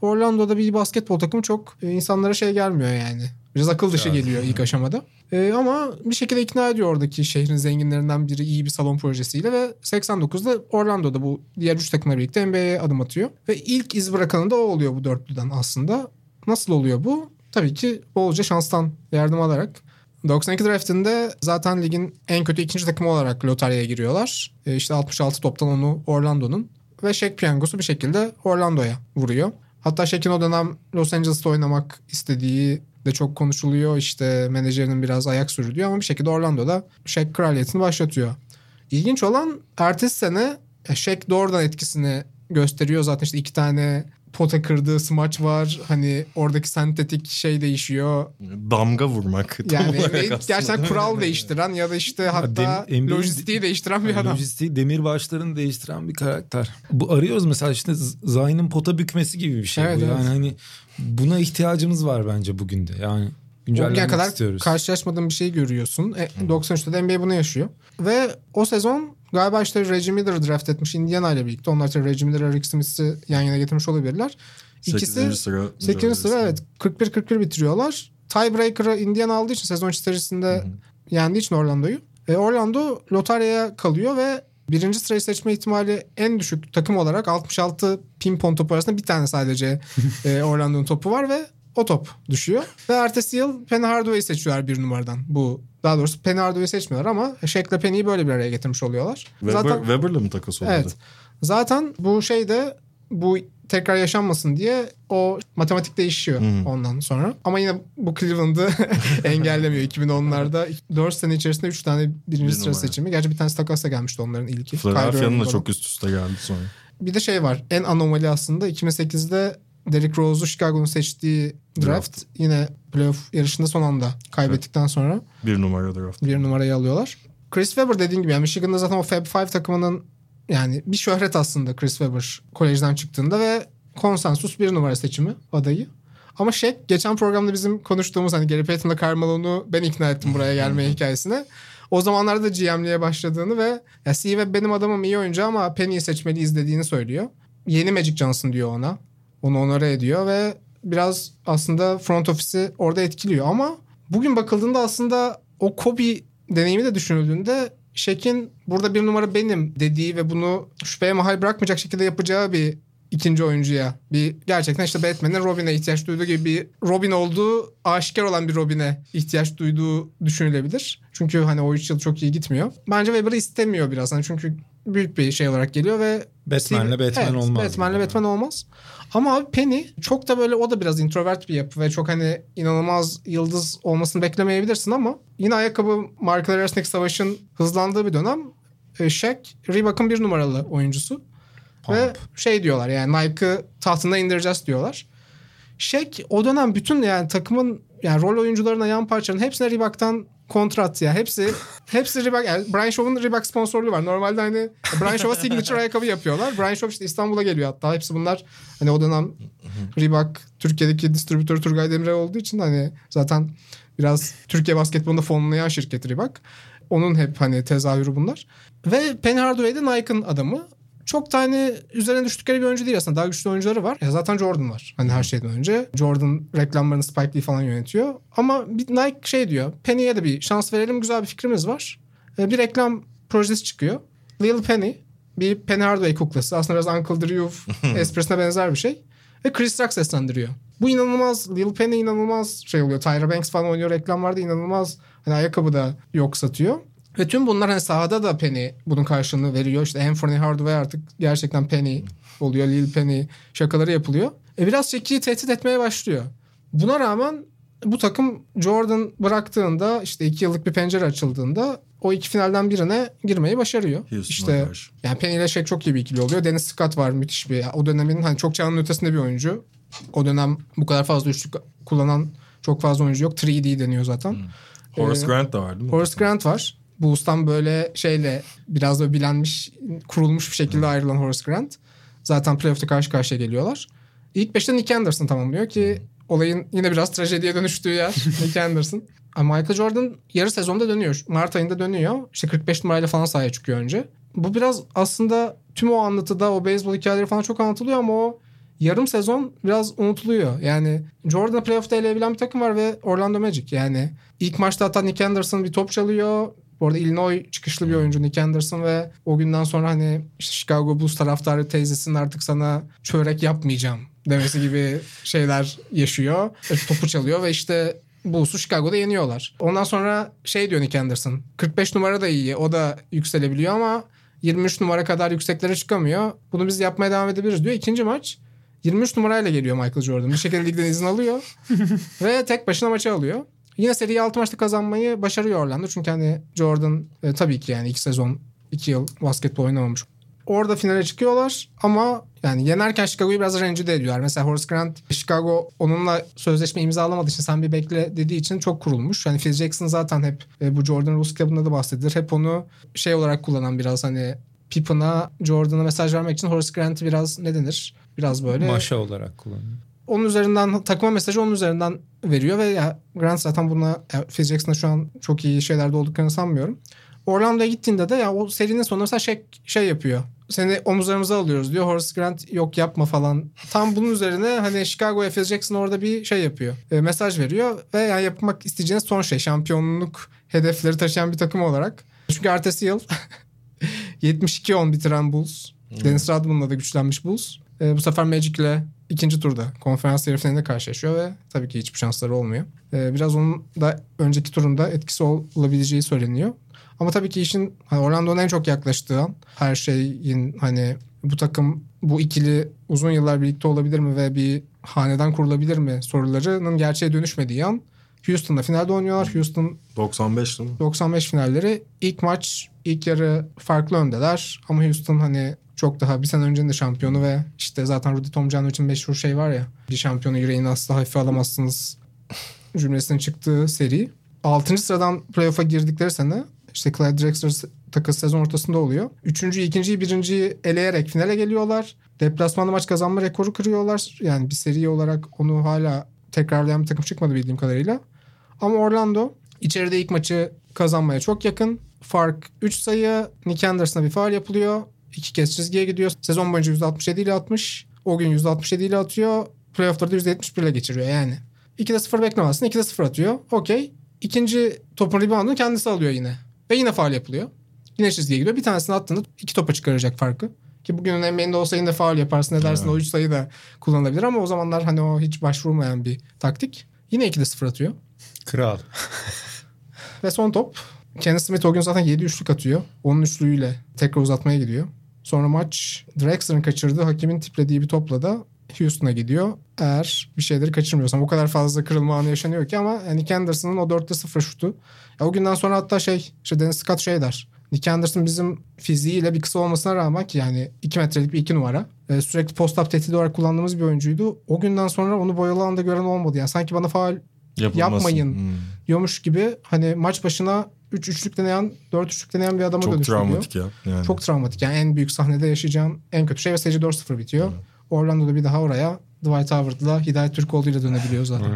Orlando'da bir basketbol takımı çok e, insanlara şey gelmiyor yani. Biraz akıl dışı geliyor ilk aşamada. Ee, ama bir şekilde ikna ediyor oradaki şehrin zenginlerinden biri iyi bir salon projesiyle ve 89'da Orlando'da bu diğer üç takımla birlikte NBA'ye adım atıyor. Ve ilk iz bırakanı da o oluyor bu dörtlüden aslında. Nasıl oluyor bu? Tabii ki bolca şanstan yardım alarak. 92 draftinde zaten ligin en kötü ikinci takımı olarak lotaryaya giriyorlar. E işte 66 toptan onu Orlando'nun. Ve Shaq piyangosu bir şekilde Orlando'ya vuruyor. Hatta Shaq'in o dönem Los Angeles'ta oynamak istediği de çok konuşuluyor. İşte menajerinin biraz ayak sürülüyor ama bir şekilde Orlando'da Shaq kraliyetini başlatıyor. İlginç olan ertesi sene Shaq doğrudan etkisini gösteriyor. Zaten işte iki tane pota kırdığı smaç var. Hani oradaki sentetik şey değişiyor. Damga vurmak. Yani aslında. gerçekten kural değiştiren ya da işte hatta dem- lojistiği değiştiren bir adam. Lojistiği demirbaşlarını değiştiren bir karakter. Bu arıyoruz mesela işte Z- Zayn'ın pota bükmesi gibi bir şey Evet, bu. evet. Yani hani buna ihtiyacımız var bence bugün de. Yani güncellenmek kadar istiyoruz. karşılaşmadığın bir şey görüyorsun. E, 93'te de NBA bunu yaşıyor. Ve o sezon galiba işte Reggie Miller'ı draft etmiş Indiana ile birlikte. Onlar işte Reggie Miller'ı Rick Smith'i yan yana getirmiş olabilirler. İkisi 8. sıra. 8. sıra evet 41-41 bitiriyorlar. Tiebreaker'ı Indiana aldığı için sezon içerisinde yendiği için Orlando'yu. E, Orlando lotaryaya kalıyor ve birinci sırayı seçme ihtimali en düşük takım olarak 66 pimpon topu arasında bir tane sadece *laughs* e, Orlando'nun topu var ve o top düşüyor. Ve ertesi yıl Penny Hardaway'i seçiyorlar bir numaradan. Bu daha doğrusu Penny Hardaway'i seçmiyorlar ama Shaq'la Penny'yi böyle bir araya getirmiş oluyorlar. Weber, Zaten Weber'la mı takas oldu? Evet. Zaten bu şey de bu tekrar yaşanmasın diye o matematik değişiyor Hmm. ondan sonra. Ama yine bu Cleveland'ı *laughs* engellemiyor. 2010'larda 4 sene içerisinde 3 tane birinci Bir sıra numara. seçimi. Gerçi bir tanesi takasla gelmişti onların ilki. Philadelphia'nın da çok üst üste geldi sonra. Bir de şey var. En anomali aslında 2008'de Derrick Rose'u Chicago'nun seçtiği draft. Draft. Yine playoff yarışında son anda kaybettikten sonra Bir numara draft. bir numarayı alıyorlar. Chris Webber dediğin gibi yani Michigan'da zaten o Fab Five takımının yani bir şöhret aslında Chris Webber kolejden çıktığında ve konsensus bir numara seçimi adayı. Ama Shaq geçen programda bizim konuştuğumuz hani Gary Payton'la Karl Malone'u ben ikna ettim buraya *laughs* gelmeye hikayesine. O zamanlarda GM'liğe başladığını ve ya Webb benim adamım iyi oyuncu ama Penny'i seçmeliyiz dediğini söylüyor. Yeni Magic Johnson diyor ona. Onu onore ediyor ve biraz aslında front ofisi orada etkiliyor ama bugün bakıldığında aslında o Kobe deneyimi de düşünüldüğünde Shaq'in burada bir numara benim dediği ve bunu şüpheye mahal bırakmayacak şekilde yapacağı bir ikinci oyuncuya bir gerçekten işte Batman'in Robin'e ihtiyaç duyduğu gibi bir Robin olduğu aşikar olan bir Robin'e ihtiyaç duyduğu düşünülebilir. Çünkü hani o 3 yıl çok iyi gitmiyor. Bence Weber'ı istemiyor biraz. Hani çünkü büyük bir şey olarak geliyor ve Batman'le Batman Evet, olmaz. Batman'le Batman olmaz. Ama abi Penny çok da böyle o da biraz introvert bir yapı ve çok hani inanılmaz yıldız olmasını beklemeyebilirsin ama yine ayakkabı markaları arasındaki savaşın hızlandığı bir dönem e, Shaq Reebok'un bir numaralı oyuncusu. Ve şey diyorlar yani Nike'ı tahtına indireceğiz diyorlar. Shaq o dönem bütün yani takımın yani rol oyuncularına yan parçaların hepsine Reebok'tan kontrat ya. Hepsi hepsi Reebok. Yani Brian Shaw'un Reebok sponsorluğu var. Normalde hani Brian Shaw'a signature ayakkabı yapıyorlar. Brian Shaw işte İstanbul'a geliyor hatta. Hepsi bunlar hani o dönem Reebok Türkiye'deki distribütörü Turgay Demirel olduğu için hani zaten biraz Türkiye basketbolunda fonlayan şirket Reebok. Onun hep hani tezahürü bunlar. Ve Penny Hardaway Nike'ın adamı. Çok da hani üzerine düştükleri bir oyuncu değil aslında. Daha güçlü oyuncuları var. Ya zaten Jordan var. Hani her şeyden önce. Jordan reklamlarını Spike Lee falan yönetiyor. Ama bir Nike şey diyor. Penny'e de bir şans verelim. Güzel bir fikrimiz var. Ee, Bir reklam projesi çıkıyor. Lil Penny. Bir Penny Hardaway kuklası. Aslında biraz Uncle Drew *laughs* esprisine benzer bir şey. Ve Chris Rock seslendiriyor. Bu inanılmaz. Lil Penny inanılmaz şey oluyor. Tyra Banks falan oynuyor reklamlarda inanılmaz. Hani ayakkabı da yok satıyor. Ve tüm bunlar hani sahada da Penny bunun karşılığını veriyor. İşte Anthony Hardaway artık gerçekten Penny oluyor. Lil Penny şakaları yapılıyor. E biraz Shaquille'i tehdit etmeye başlıyor. Buna rağmen bu takım Jordan bıraktığında işte iki yıllık bir pencere açıldığında o iki finalden birine girmeyi başarıyor. Houston'a işte karşı. yani Penny ile Shaq çok iyi bir ikili oluyor. Dennis Scott var müthiş bir. O dönemin hani çok çağının ötesinde bir oyuncu. O dönem bu kadar fazla üçlük kullanan çok fazla oyuncu yok. 3D deniyor zaten. Horace Ee, Grant da var değil mi? Horace Grant var. Bulls'tan böyle şeyle biraz da bilenmiş, kurulmuş bir şekilde ayrılan Horace Grant. Zaten playoff'ta karşı karşıya geliyorlar. İlk beşte Nick Anderson tamamlıyor ki olayın yine biraz trajediye dönüştüğü yer *laughs* Nick Anderson. Ama Michael Jordan yarı sezonda dönüyor. Mart ayında dönüyor. İşte 45 numarayla falan sahaya çıkıyor önce. Bu biraz aslında tüm o anlatıda o beyzbol hikayeleri falan çok anlatılıyor ama o yarım sezon biraz unutuluyor. Yani Jordan'ı playoff'ta eleyebilen bir takım var ve Orlando Magic. Yani ilk maçta hatta Nick Anderson bir top çalıyor. Bu arada Illinois çıkışlı bir oyuncu Nick Anderson ve o günden sonra hani işte Chicago Bulls taraftarı teyzesinin artık sana çörek yapmayacağım demesi gibi *laughs* şeyler yaşıyor. E, Topu çalıyor ve işte Bulls'u Chicago'da yeniyorlar. Ondan sonra şey diyor Nick Anderson. 45 numara da iyi. O da yükselebiliyor ama 23 numara kadar yükseklere çıkamıyor. Bunu biz yapmaya devam edebiliriz diyor. İkinci maç 23 numarayla geliyor Michael Jordan. Bir şekilde ligden izin alıyor. *laughs* ve tek başına maçı alıyor. Yine seriyi 6 maçta kazanmayı başarıyor Orlando. Çünkü hani Jordan e, tabii ki yani 2 sezon 2 yıl basketbol oynamamış. Orada finale çıkıyorlar ama yani yenerken Chicago'yu biraz rencide ediyorlar. Mesela Horace Grant Chicago onunla sözleşme imzalamadığı için sen bir bekle dediği için çok kurulmuş. Yani Phil Jackson zaten hep e, bu Jordan Rules kitabında da bahsedilir. Hep onu şey olarak kullanan biraz hani Pippen'a Jordan'a mesaj vermek için Horace Grant'ı biraz ne denir? Biraz böyle Maşa olarak kullanıyor. onun üzerinden takıma mesajı onun üzerinden veriyor ve ya Grant zaten buna Phil Jackson'da şu an çok iyi şeylerde olduklarını sanmıyorum. Orlando'ya gittiğinde de ya o serinin sonunda mesela şey, şey yapıyor. Seni omuzlarımıza alıyoruz diyor. Horace Grant yok yapma falan. Tam bunun üzerine hani Chicago'ya Phil Jackson orada bir şey yapıyor. E, mesaj veriyor ve yani yapmak isteyeceğiniz son şey şampiyonluk hedefleri taşıyan bir takım olarak. Çünkü ertesi yıl *laughs* 72-10 bitiren Bulls. Dennis Rodman'la da güçlenmiş Bulls. E, bu sefer Magic'le ikinci turda konferans yarı finalinde karşılaşıyor ve tabii ki hiçbir şansları olmuyor. E, biraz onun da önceki turunda etkisi olabileceği söyleniyor. Ama tabii ki işin hani Orlando'nun en çok yaklaştığı an her şeyin hani bu takım bu ikili uzun yıllar birlikte olabilir mi ve bir haneden kurulabilir mi sorularının gerçeğe dönüşmediği an Houston'da finalde oynuyorlar. Houston 95 değil mi? 95 finalleri ilk maç ilk yarı farklı öndeler ama Houston hani çok daha bir sene öncenin de şampiyonu ve işte zaten Rudy Tomjanovic'in meşhur şey var ya bir şampiyonu yüreğini asla hafife alamazsınız cümlesinin çıktığı seri. 6. sıradan playoff'a girdikleri sene işte Clyde Drexler takası sezon ortasında oluyor. Üçüncüyü, ikinciyi, birinciyi eleyerek finale geliyorlar. Deplasmanda maç kazanma rekoru kırıyorlar. Yani bir seri olarak onu hala tekrarlayan bir takım çıkmadı bildiğim kadarıyla. Ama Orlando içeride ilk maçı kazanmaya çok yakın. Fark 3 sayı. Nick Anderson'a bir faal yapılıyor. İki kez çizgiye gidiyor. Sezon boyunca %67 ile atmış. O gün %67 ile atıyor. Playoff'ları da %71 ile geçiriyor yani. 2'de 0 beklemezsin. 2'de 0 atıyor. Okey. İkinci topun reboundunu kendisi alıyor yine. Ve yine faal yapılıyor. Yine çizgiye gidiyor. Bir tanesini attığında iki topa çıkaracak farkı. Ki bugünün NBA'inde olsa yine faal yaparsın edersin. O üç sayı da kullanılabilir ama o zamanlar hani o hiç başvurulmayan bir taktik. Yine 2'de 0 atıyor. Kral. *laughs* Ve son top. Kenneth Smith o gün zaten 7 üçlük atıyor. Onun üçlüğüyle tekrar uzatmaya gidiyor. Sonra maç Drexler'ın kaçırdığı hakimin tiplediği bir topla da Houston'a gidiyor. Eğer bir şeyleri kaçırmıyorsam o kadar fazla kırılma anı yaşanıyor ki ama Nick Anderson'ın o 4'te 0 şutu. Ya o günden sonra hatta şey işte Dennis Scott şey der. Nick Anderson bizim fiziğiyle bir kısa olmasına rağmen ki yani 2 metrelik bir 2 numara. e, sürekli post-up tehdidi olarak kullandığımız bir oyuncuydu. O günden sonra onu boyalı alanda gören olmadı. Yani sanki bana faal Yapılmasın. Yapmayın. Hmm. diyormuş gibi hani maç başına 3 üçlük deneyen, 4 üçlük deneyen bir adama Çok dönüştürüyor. travmatik ya. Yani. Çok travmatik. Yani en büyük sahnede yaşayacağım en kötü şey ve seyirci 4-0 bitiyor. Orlando'da bir daha oraya Dwight Howard'la Hidayet Türkoğlu ile dönebiliyor zaten.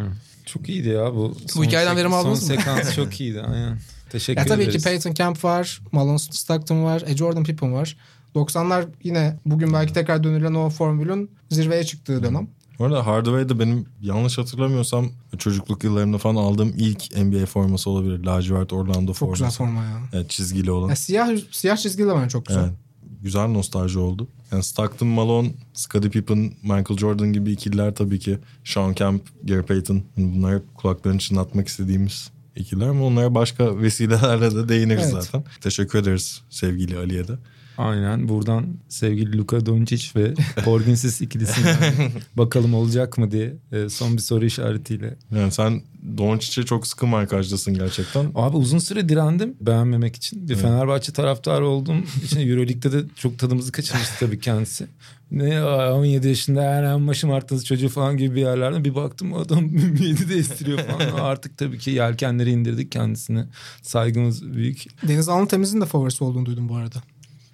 Çok iyiydi ya bu. son hikayeden verim aldınız Son mı? sekans *laughs* çok iyiydi aynen. Teşekkür Ya tabii ederiz. ki Peyton Camp var, Malone Stockton var, e Jordan Pippen var. 90'lar yine bugün belki tekrar dönülen o formülün zirveye çıktığı dönem. Bu arada Hardaway'de benim yanlış hatırlamıyorsam çocukluk yıllarında falan aldığım ilk NBA forması olabilir. Lacivert Orlando Çok forması. güzel forma ya. Evet, çizgili olan. ya siyah siyah çizgili de bence çok güzel. Evet. Güzel nostalji oldu. Yani Stockton Malone, Scottie Pippen, Michael Jordan gibi ikililer tabii ki. Sean Kemp, Gary Payton. Bunlar hep kulaklarını çınlatmak istediğimiz ikili ama onlara başka vesilelerle de değiniriz Evet. zaten. Teşekkür ederiz sevgili Ali'ye de. Aynen buradan sevgili Luka Doncic ve *laughs* Porginsis ikilisinden *laughs* bakalım olacak mı diye e, son bir soru işaretiyle. Yani sen Doncic'e çok sıkı markajlısın gerçekten. Abi uzun süre direndim beğenmemek için. Bir Evet. Fenerbahçe taraftarı olduğum için Euroleague'de de çok tadımızı kaçırmıştı tabii kendisi. Ne 17 yaşında Eren Maşı Martası çocuğu falan gibi bir yerlerden bir baktım adam *laughs* 7 de estiriyor falan. Artık tabii ki yelkenleri indirdik kendisine. Saygımız büyük. Deniz Alnıtemiz'in de favorisi olduğunu duydum bu arada.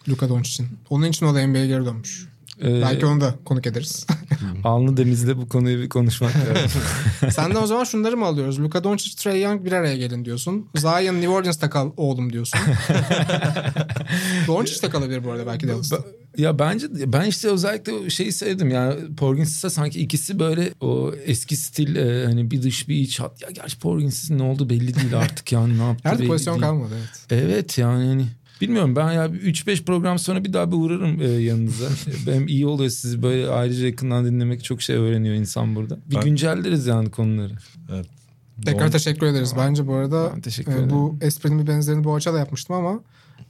Luka Doncic'in. Onun için o da NBA'ye geri dönmüş. Ee, Belki onu da konuk ederiz. *laughs* Alnı Deniz'de bu konuyu bir konuşmak *laughs* lazım. Senden o zaman şunları mı alıyoruz? Luka Doncic, Trey Young bir araya gelin diyorsun. Zion New Orleans'ta kal oğlum diyorsun. *laughs* Doncic de kalabilir bu arada belki Dallas'ta. Ya bence ben işte özellikle şeyi sevdim yani Porginsis'e sanki ikisi böyle o eski stil e, hani bir dış bir iç hat. Ya gerçi Porginsis'in ne oldu belli değil artık yani ne yaptı Nerede belli pozisyon değil. kalmadı evet. Evet yani hani bilmiyorum ben ya 3-5 program sonra bir daha bir uğrarım e, yanınıza. *laughs* Hem iyi oluyor sizi böyle ayrıca yakından dinlemek çok şey öğreniyor insan burada. Bir Ben- güncelleriz yani konuları. Evet. Tekrar Don- teşekkür ederiz. Bence bu arada Ben teşekkür e, ederim. bu esprinin bir benzerini bu açıda yapmıştım ama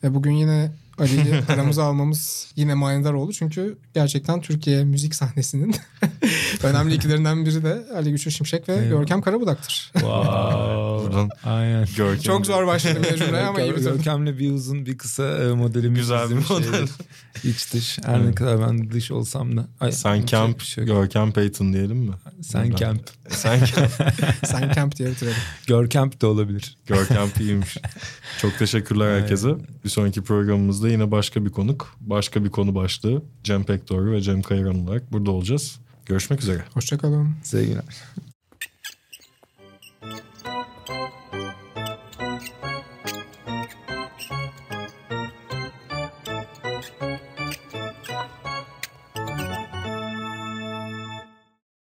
e, bugün yine Ali'yi *laughs* aramıza almamız yine manidar oldu. Çünkü gerçekten Türkiye müzik sahnesinin *laughs* önemli ikilerinden biri de Ali Güçlü Şimşek ve Eyvallah. Görkem Karabudak'tır. Buradan Aynen. Görkem. Çok zor başladı bir *laughs* cümle ama iyi bitirdim. Görkem'le bir uzun bir kısa e, modelimiz. Güzel bir model. İç dış. Her ne kadar ben dış olsam da. Ay, Sen bir şey. Görkem Payton diyelim mi? Sen. Camp. Sen Camp. Sen Camp diye bitirelim. Görkemp de olabilir. Görkem iyiymiş. Çok teşekkürler herkese. Bir sonraki programımızda yine başka bir konuk, başka bir konu başlığı. Cem Pekdoğru ve Cem Kayran olarak burada olacağız. Görüşmek üzere. Hoşçakalın. Sevgiler.